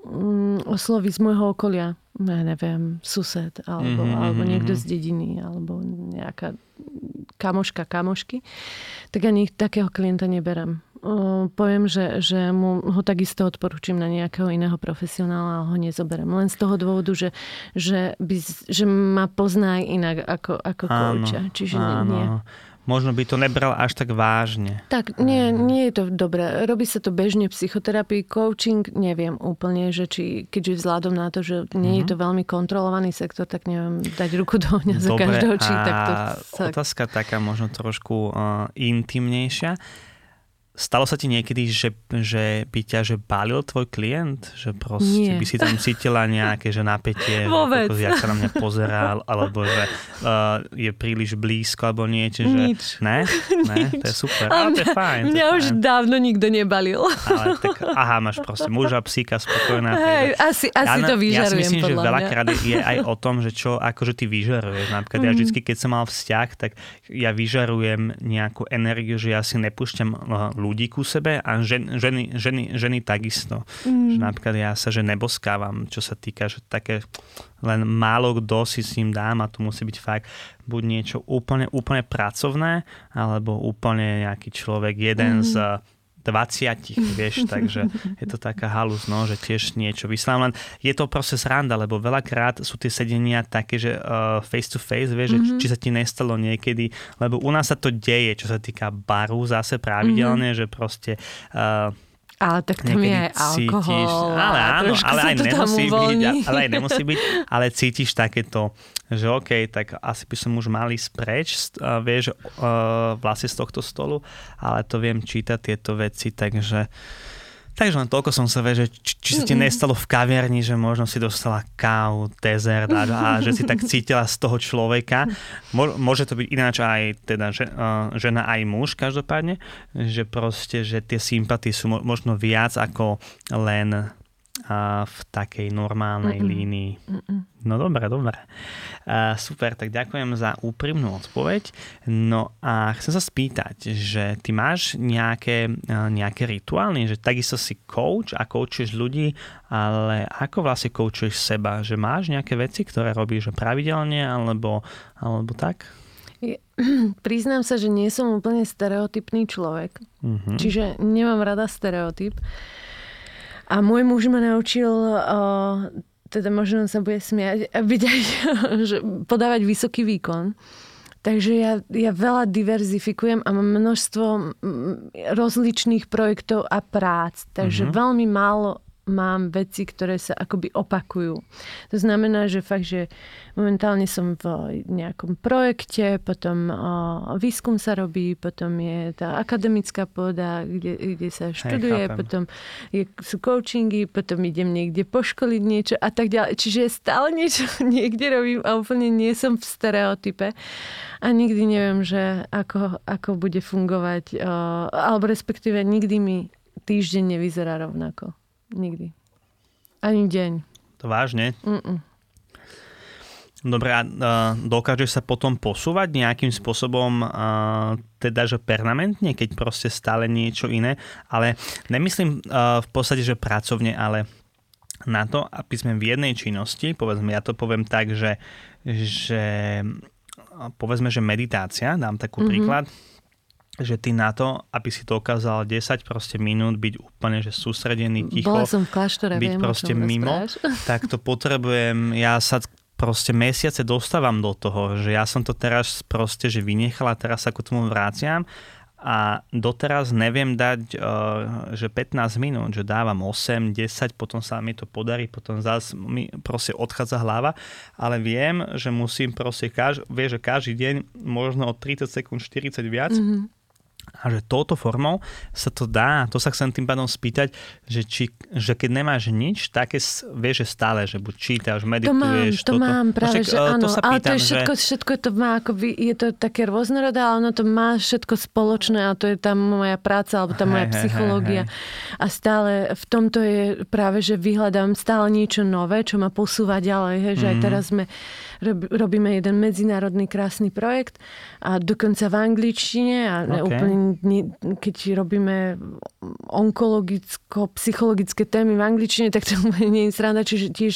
um, osloví z môjho okolia, ja neviem, sused, alebo, Mhm, mm-hmm, alebo mhm, niekto mhm. z dediny, alebo nejaká kamoška, kamošky, tak ani takého klienta neberem. Poviem, že, že mu ho takisto odporúčam na nejakého iného profesionála a ho nezoberem. Len z toho dôvodu, že, že, by, že ma pozná inak ako, ako kouča. Čiže áno. nie. možno by to nebral až tak vážne. Tak, nie, nie je to dobré. Robí sa to bežne psychoterapii, coaching, neviem úplne, že či, keďže vzhľadom na to, že nie mm-hmm. je mhm. to veľmi kontrolovaný sektor, tak neviem dať ruku do ohňa za každého, či takto sa... otázka taká možno trošku uh, intimnejšia. Stalo sa ti niekedy, že, že by ťa že balil tvoj klient? Že proste Nie. by si tam cítila nejaké že napätie, Vôbec. Že, jak sa na mňa pozerá, alebo že uh, je príliš blízko, alebo niečo. Že... Nič. Ne? Ne? To je super. Ale to je fajn. Mňa je už fajn. dávno nikto nebalil. Ale tak, aha, máš proste muža, psíka, spokojná. Hej, asi, asi ja, to vyžarujem, Ja si myslím, že veľakrát je aj o tom, že čo akože ty vyžaruješ. Napríklad mm. ja vždy, keď som mal vzťah, tak ja vyžarujem nejakú energiu, že ja si nepúšťam eh, ľudí ku sebe a žen, ženy, ženy, ženy takisto. Mm. Že napríklad ja sa že neboskávam, čo sa týka, že také len málo kto si s ním dám a to musí byť fakt buď niečo úplne, úplne pracovné, alebo úplne nejaký človek, jeden mm. z 20, vieš, takže je to taká halus, no, že tiež niečo vyslám, len je to proste sranda, lebo veľakrát sú tie sedenia také, že uh, face to face, vieš, mm-hmm. že či sa ti nestalo niekedy, lebo u nás sa to deje, čo sa týka baru zase pravidelne, mm-hmm. že proste uh, ale tak tam je aj alkohol. Cítiš, ale áno, ale aj, nemusí byť, ale aj nemusí byť, ale cítiš takéto, že OK, tak asi by som už mal ísť preč, uh, vieš, uh, vlastne z tohto stolu, ale to viem čítať tieto veci, takže Takže len toľko som sa vie, že či, či sa ti nestalo v kaviarni, že možno si dostala kávu, dezert a, a že si tak cítila z toho človeka. Môže to byť ináč aj teda žena aj muž každopádne, že proste, že tie sympatie sú možno viac ako len v takej normálnej Mm-mm. línii. Mm-mm. No dobre, dobre. Uh, super, tak ďakujem za úprimnú odpoveď. No a chcem sa spýtať, že ty máš nejaké, uh, nejaké rituály, že takisto si coach a coachuješ ľudí, ale ako vlastne coachuješ seba? Že máš nejaké veci, ktoré robíš pravidelne alebo, alebo tak? Priznám sa, že nie som úplne stereotypný človek. Uh-huh. Čiže nemám rada stereotyp. A môj muž ma naučil uh, teda možno sa bude smiať, byť aj, že podávať vysoký výkon. Takže ja, ja veľa diverzifikujem a mám množstvo rozličných projektov a prác. Takže mm-hmm. veľmi málo mám veci, ktoré sa akoby opakujú. To znamená, že fakt, že momentálne som v nejakom projekte, potom o, výskum sa robí, potom je tá akademická pôda, kde, kde sa študuje, Hej, potom je, sú coachingy, potom idem niekde poškoliť niečo a tak ďalej. Čiže stále niečo niekde robím a úplne nie som v stereotype a nikdy neviem, že ako, ako bude fungovať, o, alebo respektíve nikdy mi týždeň nevyzerá rovnako. Nikdy. Ani deň. To vážne? Mm-mm. Dobre, a dokážeš sa potom posúvať nejakým spôsobom, teda že permanentne, keď proste stále niečo iné, ale nemyslím v podstate, že pracovne, ale na to, aby sme v jednej činnosti, povedzme, ja to poviem tak, že, že povedzme, že meditácia, dám takú mm-hmm. príklad, že ty na to, aby si dokázal 10 proste minút byť úplne že sústredený, ticho, Bola som v kláštore, byť viem, proste mimo, tak to potrebujem, ja sa proste mesiace dostávam do toho, že ja som to teraz proste, že vynechala, teraz sa ku tomu vráciam a doteraz neviem dať, uh, že 15 minút, že dávam 8, 10, potom sa mi to podarí, potom zase mi proste odchádza hlava, ale viem, že musím proste, kaž, vie, že každý deň možno o 30 sekúnd, 40 viac, mm-hmm a že touto formou sa to dá, to sa chcem tým pádom spýtať, že, či, že keď nemáš nič, také vieš, že stále, že buď čítaš, medituješ. To mám, to toto. mám práve, no, však, že áno, to sa pýtam, ale to je všetko, že... všetko to má, akoby, je to také rôznorodé, ale ono to má všetko spoločné a to je tá moja práca, alebo tá hej, moja psychológia. Hej, hej. A stále v tomto je práve, že vyhľadám stále niečo nové, čo ma posúva ďalej, hej, že mm. aj mhm. teraz sme robíme jeden medzinárodný krásny projekt a dokonca v angličtine a okay. úplne, keď robíme onkologicko-psychologické témy v angličtine, tak to úplne nie je sranda, čiže tiež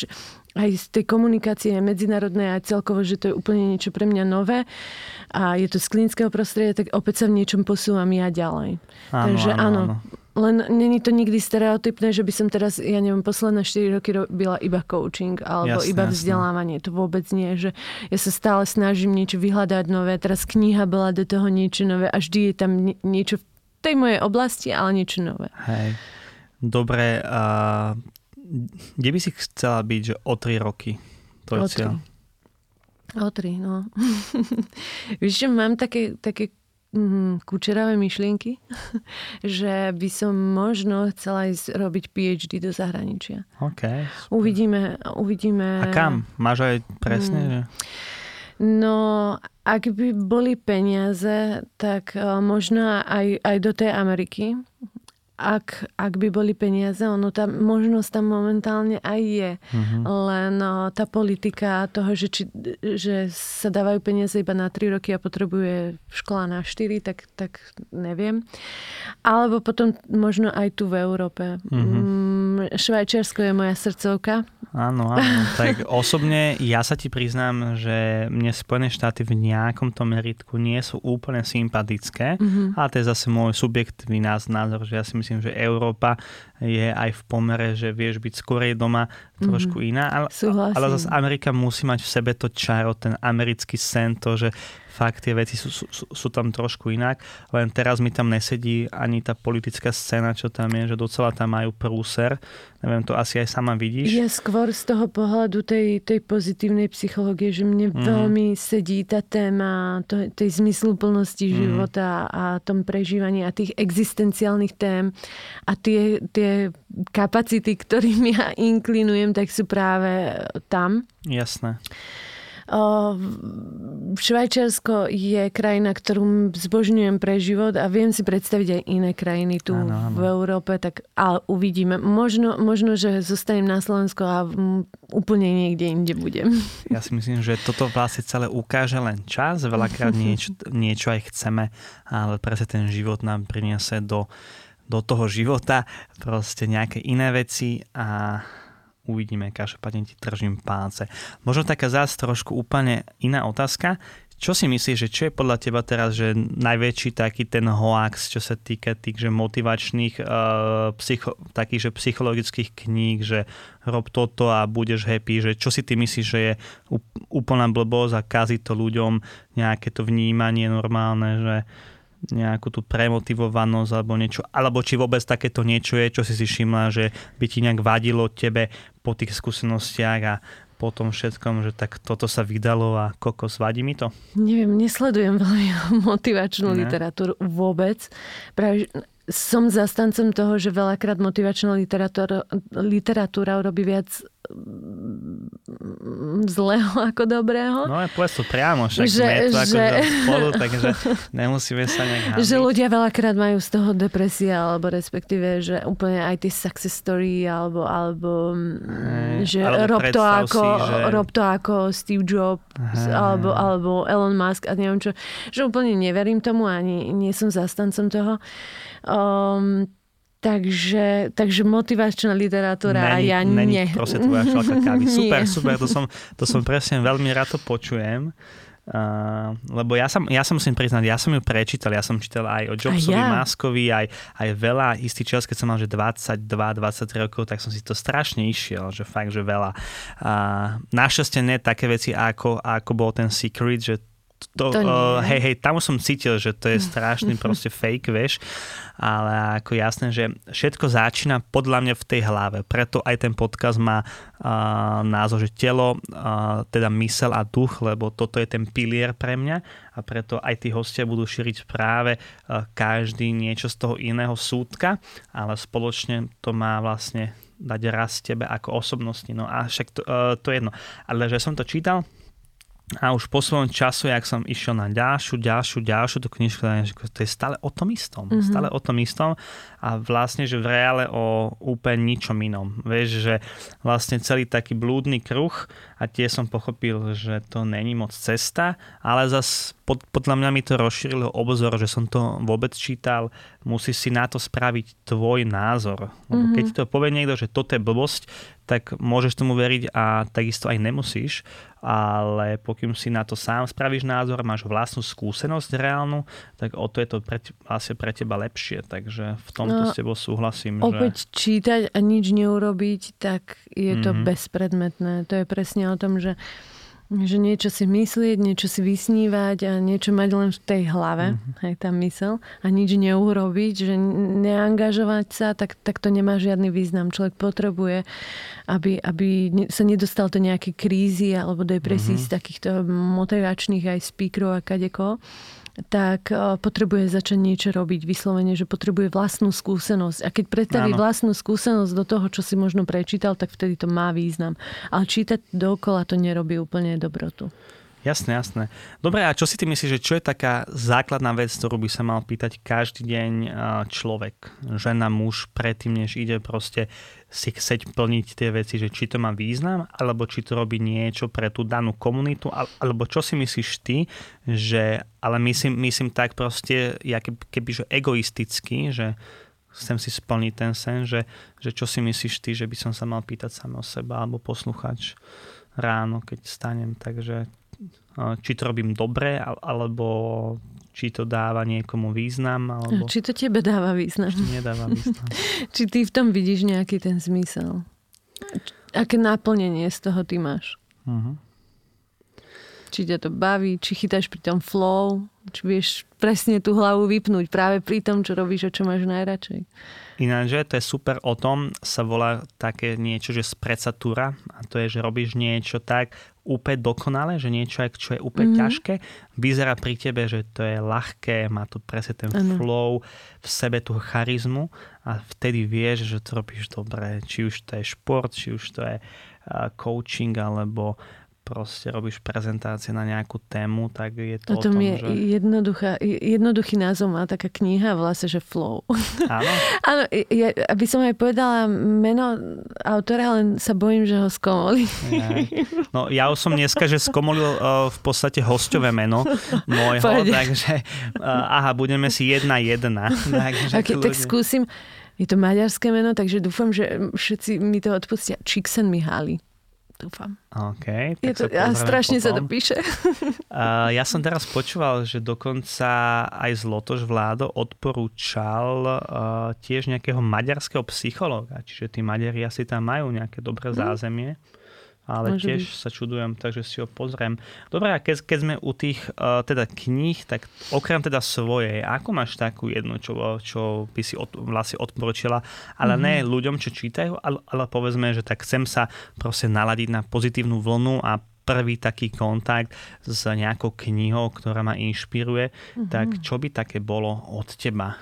aj z tej komunikácie medzinárodnej a celkovo, že to je úplne niečo pre mňa nové a je to z klinického prostredia, tak opäť sa v niečom posúvam ja ďalej. Áno, Takže áno, áno. Len není to nikdy stereotypné, že by som teraz, ja neviem, posledné 4 roky robila iba coaching alebo Jasné, iba vzdelávanie. To vôbec nie, že ja sa stále snažím niečo vyhľadať nové. Teraz kniha bola do toho niečo nové a vždy je tam nie- niečo v tej mojej oblasti, ale niečo nové. Hej. Dobre, a kde by si chcela byť, že o 3 roky? To je O cieľ. O tri, no. Víš, že mám také, také mm, kučeravé myšlienky, že by som možno chcela ísť robiť PhD do zahraničia. OK. Uvidíme, uvidíme. A kam? Máš aj presne, Mm. že... No, ak by boli peniaze, tak uh, možno aj, aj do tej Ameriky. Ak, ak by boli peniaze, ono tam, možnosť tam momentálne aj je. Mhm. Len uh, tá politika toho, že, či, že sa dávajú peniaze iba na 3 roky a potrebuje škola na 4, tak, tak neviem. Alebo potom možno aj tu v Európe. Mm, Švajčiarsko je moja srdcovka. Áno, áno. Tak osobne ja sa ti priznám, že mne Spojené štáty v nejakom tom meritku nie sú úplne sympatické, Mhm. ale to je zase môj subjektívny náz- názor, že ja si myslím, že Európa je aj v pomere, že vieš byť skorej doma trošku iná, ale, Súhlasím. ale zase Amerika musí mať v sebe to čaro, ten americký sen, to, že fakt tie veci sú, sú, sú, tam trošku inak, len teraz mi tam nesedí ani tá politická scéna, čo tam je, že docela tam majú prúser. Neviem, to asi aj sama vidíš. Ja skôr z toho pohľadu tej, tej pozitívnej psychológie, že mne Mhm. veľmi sedí tá téma to, tej zmysluplnosti Mhm. života a tom prežívaní a tých existenciálnych tém a tie, tie kapacity, ktorým ja inklinujem, tak sú práve tam. Jasné. O, Švajčiarsko je krajina, ktorú zbožňujem pre život a viem si predstaviť aj iné krajiny tu Áno, áno. v Európe, tak ale uvidíme. Možno, možno že zostanem na Slovensku a úplne niekde inde budem. Ja si myslím, že toto vlastne celé ukáže len čas. Veľakrát niečo, niečo aj chceme, ale presne ten život nám priniesie do, do toho života proste nejaké iné veci a uvidíme. Každopádne ti držím palce. Možno taká zás trošku úplne iná otázka. Čo si myslíš, že čo je podľa teba teraz, že najväčší taký ten hoax, čo sa týka tých, že motivačných, uh, psycho, takých, že psychologických kníh, že rob toto a budeš happy, že čo si ty myslíš, že je úplná blbosť a kazí to ľuďom nejaké to vnímanie normálne, že nejakú tú premotivovanosť alebo niečo, alebo či vôbec takéto niečo je, čo si si všimla, že by ti nejak vadilo tebe po tých skúsenostiach a po tom všetkom, že tak toto sa vydalo a kokos, vadí mi to? Neviem, nesledujem veľmi motivačnú Ne. literatúru vôbec. Práve som zastancom toho, že veľakrát motivačná literatúra, literatúra urobí viac mm, zlého ako dobrého. No povedz to priamo, však Že- sme tu ako spolu, takže nemusíme sa nejak hábiť. Že ľudia veľakrát majú z toho depresia, alebo respektíve, že úplne aj tie success story, alebo, alebo Hej, že alebo rob to, ako, si, že- rob to ako Steve Jobs, Hej. alebo, alebo Elon Musk a neviem čo. Že úplne neverím tomu, ani nie som zastancom toho. Um, takže, takže motivačná literatúra a Není- ja není nie. proste tvoja šalka kávy. Super, super, to som, to som presne veľmi rád to počujem. Uh, lebo ja som, ja som musím priznať, ja som ju prečítal, ja som čítal aj o Jobsovi, ja. Maskovi, aj, aj veľa, istý čas, keď som mal, že 22-23 rokov, tak som si to strašne išiel, že fakt, že veľa. Uh, našťastie nie také veci, ako, ako bol ten Secret, že to, To uh, hej, hej, tam som cítil, že to je strašný proste fake, vieš, ale ako jasné, že všetko začína podľa mňa v tej hlave, preto aj ten podcast má uh, názov, že telo, uh, teda mysel a duch, lebo toto je ten pilier pre mňa. A preto aj tí hostia budú šíriť práve uh, každý niečo z toho iného súdka, ale spoločne to má vlastne dať raz tebe ako osobnosti. No a však to, uh, to je jedno. Ale že som to čítal, a už po svojom času, jak som išiel na ďalšiu, ďalšiu, ďalšiu tú knižku, to je stále o tom istom. Mhm. Mm-hmm. Stále o tom istom a vlastne, že v reále o úplne ničom inom. Vieš, že vlastne celý taký blúdny kruh a tie som pochopil, že to není moc cesta, ale zas pod, podľa mňa mi to rozšírilo obzor, že som to vôbec čítal, musíš si na to spraviť tvoj názor. Lebo mm-hmm. keď to povie niekto, že toto je blbosť, tak môžeš tomu veriť a takisto aj nemusíš, ale pokým si na to sám spravíš názor, máš vlastnú skúsenosť reálnu, tak o to je to pre, vlastne pre teba lepšie. Takže v tomto no, s tebou súhlasím. Opäť že... čítať a nič neurobiť, tak je to mm-hmm. bezpredmetné. To je presne o tom, že že niečo si myslieť, niečo si vysnívať a niečo mať len v tej hlave, mm-hmm. aj tá mysel a nič neurobiť, že neangažovať sa, tak, tak to nemá žiadny význam. Človek potrebuje, aby, aby sa nedostal do nejaké krízy alebo depresí mm-hmm. z takýchto motivačných aj speakerov a kadeko tak e, potrebuje začať niečo robiť vyslovene, že potrebuje vlastnú skúsenosť. A keď predstaví Áno. vlastnú skúsenosť do toho, čo si možno prečítal, tak vtedy to má význam. Ale čítať dokola to nerobí úplne dobrotu. Jasné, jasné. Dobre, a čo si ty myslíš, že čo je taká základná vec, ktorú by sa mal pýtať každý deň človek, žena, muž, predtým, než ide proste si chceť plniť tie veci, že či to má význam, alebo či to robí niečo pre tú danú komunitu, alebo čo si myslíš ty, že, ale myslím, myslím tak proste, ja keby, že egoisticky, že chcem si splniť ten sen, že, že čo si myslíš ty, že by som sa mal pýtať samého seba, alebo poslúchať ráno, keď stanem, takže či to robím dobre, alebo či to dáva niekomu význam. Alebo... Či to tebe dáva význam. Či nedáva význam. či ty v tom vidíš nejaký ten zmysel. Aké naplnenie z toho ty máš. Uh-huh. Či ťa to baví, či chytáš pri tom flow, či vieš presne tú hlavu vypnúť práve pri tom, čo robíš a čo máš najradšej. Ináč, to je super o tom, sa volá také niečo, že sprecatúra a to je, že robíš niečo tak úplne dokonale, že niečo, čo je úplne mm-hmm. ťažké, vyzerá pri tebe, že to je ľahké, má to presne ten ano. flow, v sebe tú charizmu a vtedy vieš, že to robíš dobre. Či už to je šport, či už to je coaching alebo proste robíš prezentácie na nejakú tému, tak je to o tom, je že... jednoduchá, jednoduchý názov má taká kniha, vlastne, že Flow. Áno? Áno, ja, aby som aj povedala meno autora, len sa bojím, že ho skomolí. No ja už som dneska, že skomolil uh, v podstate hosťové meno môjho, Pojde. takže uh, aha, budeme si jedna jedna. Takže okay, tak skúsim. Je to maďarské meno, takže dúfam, že všetci mi to odpustia. Čiksen Mihály. Dúfam. OK. Tak je to, sa a strašne potom. sa to píše. Uh, ja som teraz počúval, že dokonca aj Zlotoš Vládo odporúčal uh, tiež nejakého maďarského psychológa. Čiže tí Maďari asi tam majú nejaké dobré mm. zázemie ale Môže tiež byť. sa čudujem, takže si ho pozriem. Dobre, a keď, keď sme u tých uh, teda kníh, tak okrem teda svojej, ako máš takú jednu, čo, čo by si od, vlastne odporučila, ale mm-hmm. ne ľuďom, čo čítajú, ale, ale povedzme, že tak chcem sa proste naladiť na pozitívnu vlnu a prvý taký kontakt s nejakou knihou, ktorá ma inšpiruje, mm-hmm. tak čo by také bolo od teba?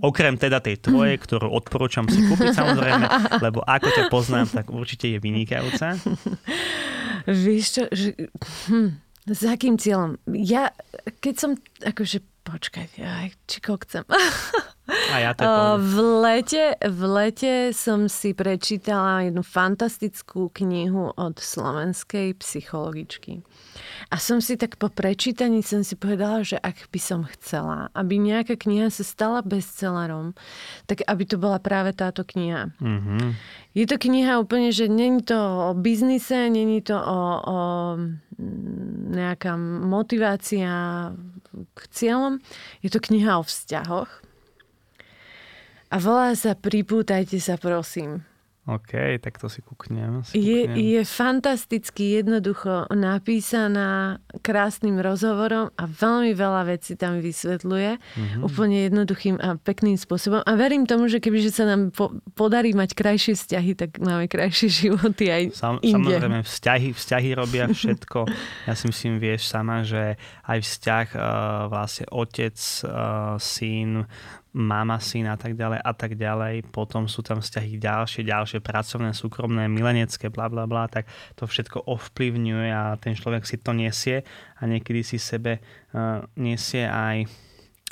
Okrem teda tej tvojej, ktorú odporúčam si kúpiť samozrejme, lebo ako ťa poznám, tak určite je vynikajúca. Vieš čo, že, hm, s akým cieľom? Ja, keď som, akože, počkaj, ja, či chcem. A ja to v lete, v lete som si prečítala jednu fantastickú knihu od slovenskej psychologičky. A som si tak po prečítaní som si povedala, že ak by som chcela, aby nejaká kniha sa stala bestsellerom, tak aby to bola práve táto kniha. Mm-hmm. Je to kniha úplne, že není to o biznise, není to o, o mm, nejaká motivácia k cieľom. Je to kniha o vzťahoch. A volá sa Pripútajte sa prosím. OK, tak to si kúknem. Si je, je fantasticky jednoducho napísaná krásnym rozhovorom a veľmi veľa vecí tam vysvetľuje mm-hmm. úplne jednoduchým a pekným spôsobom. A verím tomu, že kebyže sa nám po, podarí mať krajšie vzťahy, tak máme krajšie životy aj Sam, inde. Samozrejme, vzťahy, vzťahy robia všetko. ja si myslím, vieš sama, že aj vzťah uh, vlastne otec, uh, syn, mama, syn a tak ďalej a tak ďalej. Potom sú tam vzťahy ďalšie, ďalšie pracovné, súkromné, milenecké, bla bla bla, tak to všetko ovplyvňuje a ten človek si to nesie a niekedy si sebe uh, nesie aj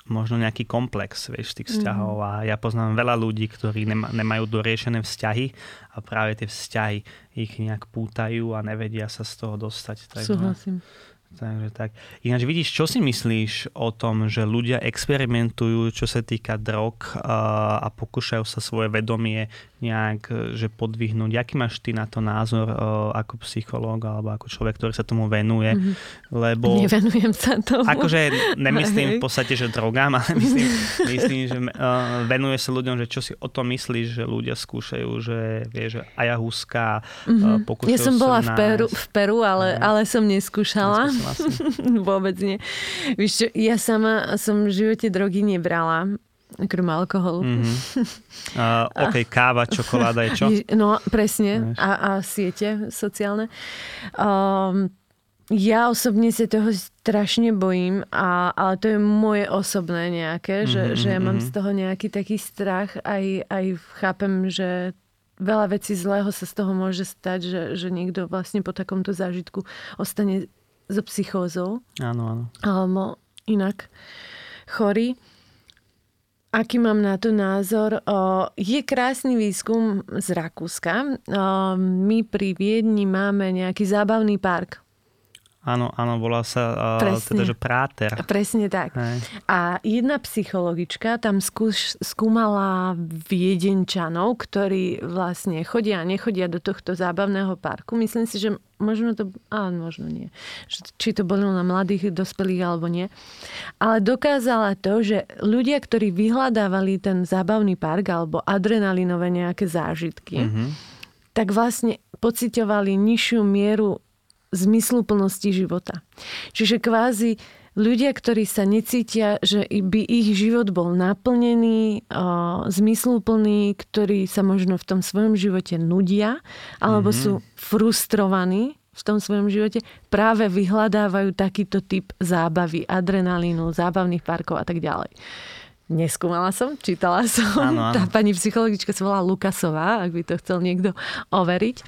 možno nejaký komplex vieš, tých vzťahov mm. a ja poznám veľa ľudí, ktorí nema, nemajú doriešené vzťahy a práve tie vzťahy ich nejak pútajú a nevedia sa z toho dostať. Tak, Súhlasím. Takže tak. Ináč vidíš, čo si myslíš o tom, že ľudia experimentujú, čo sa týka drog a, a pokúšajú sa svoje vedomie nejak že podvihnúť. Aký máš ty na to názor ako psychológ alebo ako človek, ktorý sa tomu venuje? Mm-hmm. Lebo... Nevenujem sa tomu. Akože nemyslím v podstate, že drogám, ale myslím, myslím že uh, venuje sa ľuďom, že čo si o tom myslíš, že ľudia skúšajú, že vieš, ayahuasca, mm-hmm. pokúšajú Ja som bola v Peru, v Peru ale, ale som neskúšala. Vôbec nie. Víš čo, ja sama som v živote drogy nebrala. Okrem alkoholu. Mm-hmm. Uh, OK, káva, čokoláda je čo? No, presne. A, a siete sociálne. Um, ja osobne sa toho strašne bojím, a, ale to je moje osobné nejaké, že, mm-hmm, že ja mám mm-hmm. z toho nejaký taký strach. Aj, aj chápem, že veľa vecí zlého sa z toho môže stať, že, že niekto vlastne po takomto zážitku ostane so psychózou. Áno, áno. Alebo inak chorý. Aký mám na to názor? Je krásny výskum z Rakúska. My pri Viedni máme nejaký zábavný park Áno, áno, volá sa uh, teda, že práter. Presne tak. Hej. A jedna psychologička tam skúš, skúmala viedenčanov, ktorí vlastne chodia a nechodia do tohto zábavného parku. Myslím si, že možno to, ale možno nie. Či to bolo na mladých, dospelých alebo nie. Ale dokázala to, že ľudia, ktorí vyhľadávali ten zábavný park alebo adrenalinové nejaké zážitky, mm-hmm. tak vlastne pocitovali nižšiu mieru zmysluplnosti života. Čiže kvázi ľudia, ktorí sa necítia, že by ich život bol naplnený, zmysluplný, ktorí sa možno v tom svojom živote nudia, alebo mm-hmm. sú frustrovaní v tom svojom živote, práve vyhľadávajú takýto typ zábavy, adrenalínu, zábavných parkov a tak ďalej. Neskúmala som, čítala som. Áno, áno. Tá pani psychologička sa volá Lukasová, ak by to chcel niekto overiť.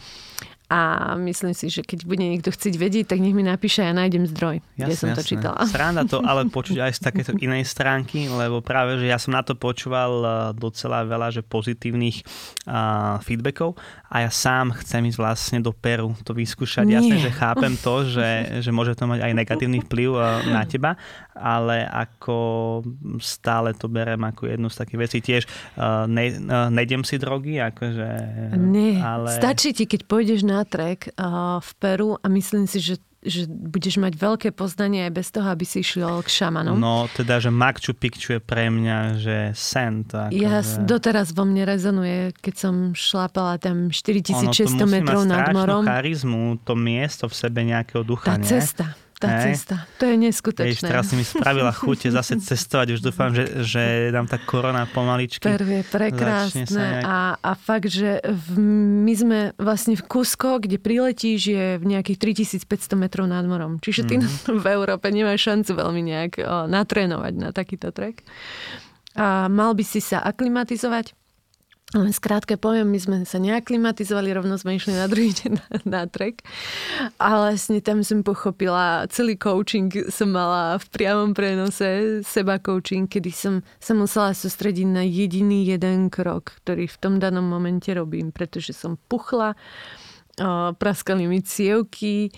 A myslím si, že keď bude niekto chcieť vedieť, tak nech mi napíše a ja nájdem zdroj, jasne, kde som jasne. to čítala. Sranda to ale počuť aj z takéto inej stránky, lebo práve, že ja som na to počúval eh, docela veľa, že pozitívnych uh, feedbackov a ja sám chcem ísť vlastne do Peru to vyskúšať. Nie. Jasne, že chápem to, že, že môže to mať aj negatívny vplyv uh, na teba, ale ako stále to berem ako jednu z takých vecí. Tiež uh, ne, uh, nejdem si drogy, akože... Nie, ale... stačí ti, keď pôjdeš na trek v Peru a myslím si, že že budeš mať veľké poznanie aj bez toho, aby si išiel k šamanom. No, teda, že Machu Picchu je pre mňa, že sen. Tak, ja že... doteraz vo mne rezonuje, keď som šlápala tam 4600 metrov nad morom. charizmu, to miesto v sebe nejakého ducha, Tá nie? cesta tá Hej. cesta. To je neskutočné. Hej, teraz si mi spravila chute zase cestovať. Už dúfam, že, že dám tá korona pomaličky. Pervie, prekrásne. Nejak... A, a fakt, že v, my sme vlastne v Kusko, kde priletíš, je v nejakých 3500 metrov nad morom. Čiže ty mm-hmm. v Európe nemáš šancu veľmi nejak o, natrénovať na takýto trek. A mal by si sa aklimatizovať len skrátke poviem, my sme sa neaklimatizovali, rovno sme išli na druhý deň na, na trek. A vlastne tam som pochopila, celý coaching som mala v priamom prenose, seba coaching, kedy som sa musela sústrediť na jediný jeden krok, ktorý v tom danom momente robím, pretože som puchla, praskali mi cievky,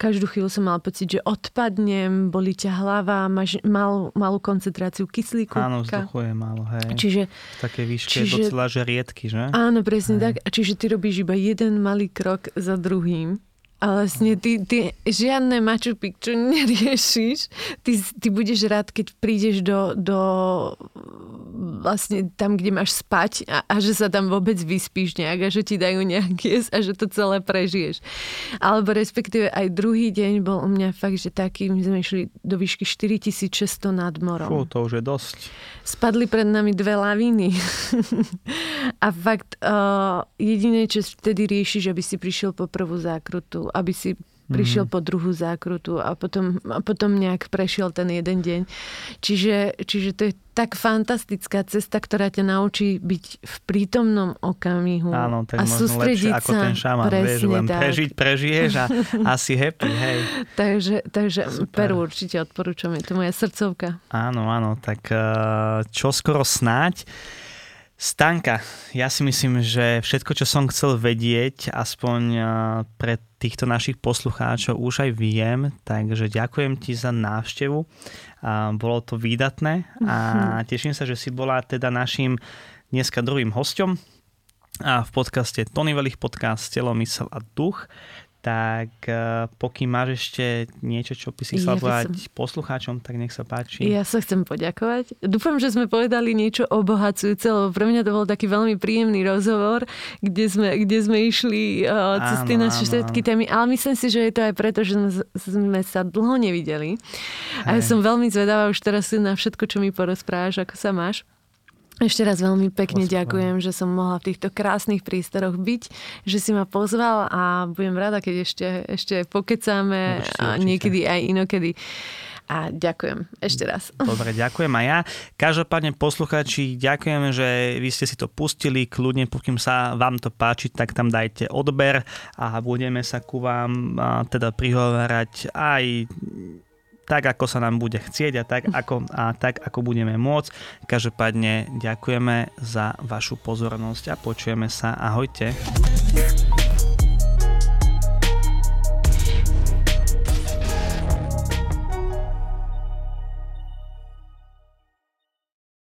každú chvíľu som mala pocit, že odpadnem, boli ťa hlava, máš mal, malú koncentráciu kyslíku. Áno, vzduchu je málo, hej. Čiže, v takej výške čiže, je docela že riedky, že? Áno, presne hej. tak. Čiže ty robíš iba jeden malý krok za druhým a vlastne ty, ty žiadne Machu Picchu neriešiš. Ty, ty budeš rád, keď prídeš do, do vlastne tam, kde máš spať a, a že sa tam vôbec vyspíš nejak a že ti dajú nejak jesť a že to celé prežiješ. Alebo respektíve aj druhý deň bol u mňa fakt, že taký, my sme išli do výšky 4600 nad morom. Fú, to už je dosť. Spadli pred nami dve lavíny. a fakt uh, jediné, čo vtedy riešiš, aby si prišiel po prvú zákrutu, aby si prišiel mm-hmm. po druhú zákrutu a potom, a potom nejak prešiel ten jeden deň. Čiže, čiže to je tak fantastická cesta, ktorá ťa naučí byť v prítomnom okamihu. Áno, tak a sústrediť ako sa. ten šaman, vieš, len tak. prežiť, prežiješ a asi happy, hej. takže, takže Peru určite odporúčam, je to moja srdcovka. Áno, áno, tak eh, čo skoro snáď Stanka, ja si myslím, že všetko, čo som chcel vedieť, aspoň pre týchto našich poslucháčov už aj viem, takže ďakujem ti za návštevu. Bolo to výdatné a mhm. teším sa, že si bola teda našim dneska druhým hostom a v podcaste Tony Velich podcast Telo, mysel a duch tak eh, pokým máš ešte niečo, čo by si chcela ja povedať som... poslucháčom, tak nech sa páči. Ja sa chcem poďakovať. Dúfam, že sme povedali niečo obohacujúce, lebo pre mňa to bol taký veľmi príjemný rozhovor, kde sme, kde sme išli uh, cez tie naše všetky témy, ale myslím si, že je to aj preto, že sme, sme sa dlho nevideli. Hej. A ja som veľmi zvedavá už teraz na všetko, čo mi porozprávaš, ako sa máš. Ešte raz veľmi pekne ďakujem, že som mohla v týchto krásnych prístoroch byť, že si ma pozval a budem rada, keď ešte, ešte pokecáme určite, a niekedy aj inokedy. A ďakujem ešte raz. Dobre, ďakujem aj ja. Každopádne posluchači, ďakujem, že vy ste si to pustili. Kľudne, pokým sa vám to páči, tak tam dajte odber a budeme sa ku vám teda prihovárať aj tak, ako sa nám bude chcieť a tak, ako, a tak, ako budeme môcť. Každopádne ďakujeme za vašu pozornosť a počujeme sa. Ahojte.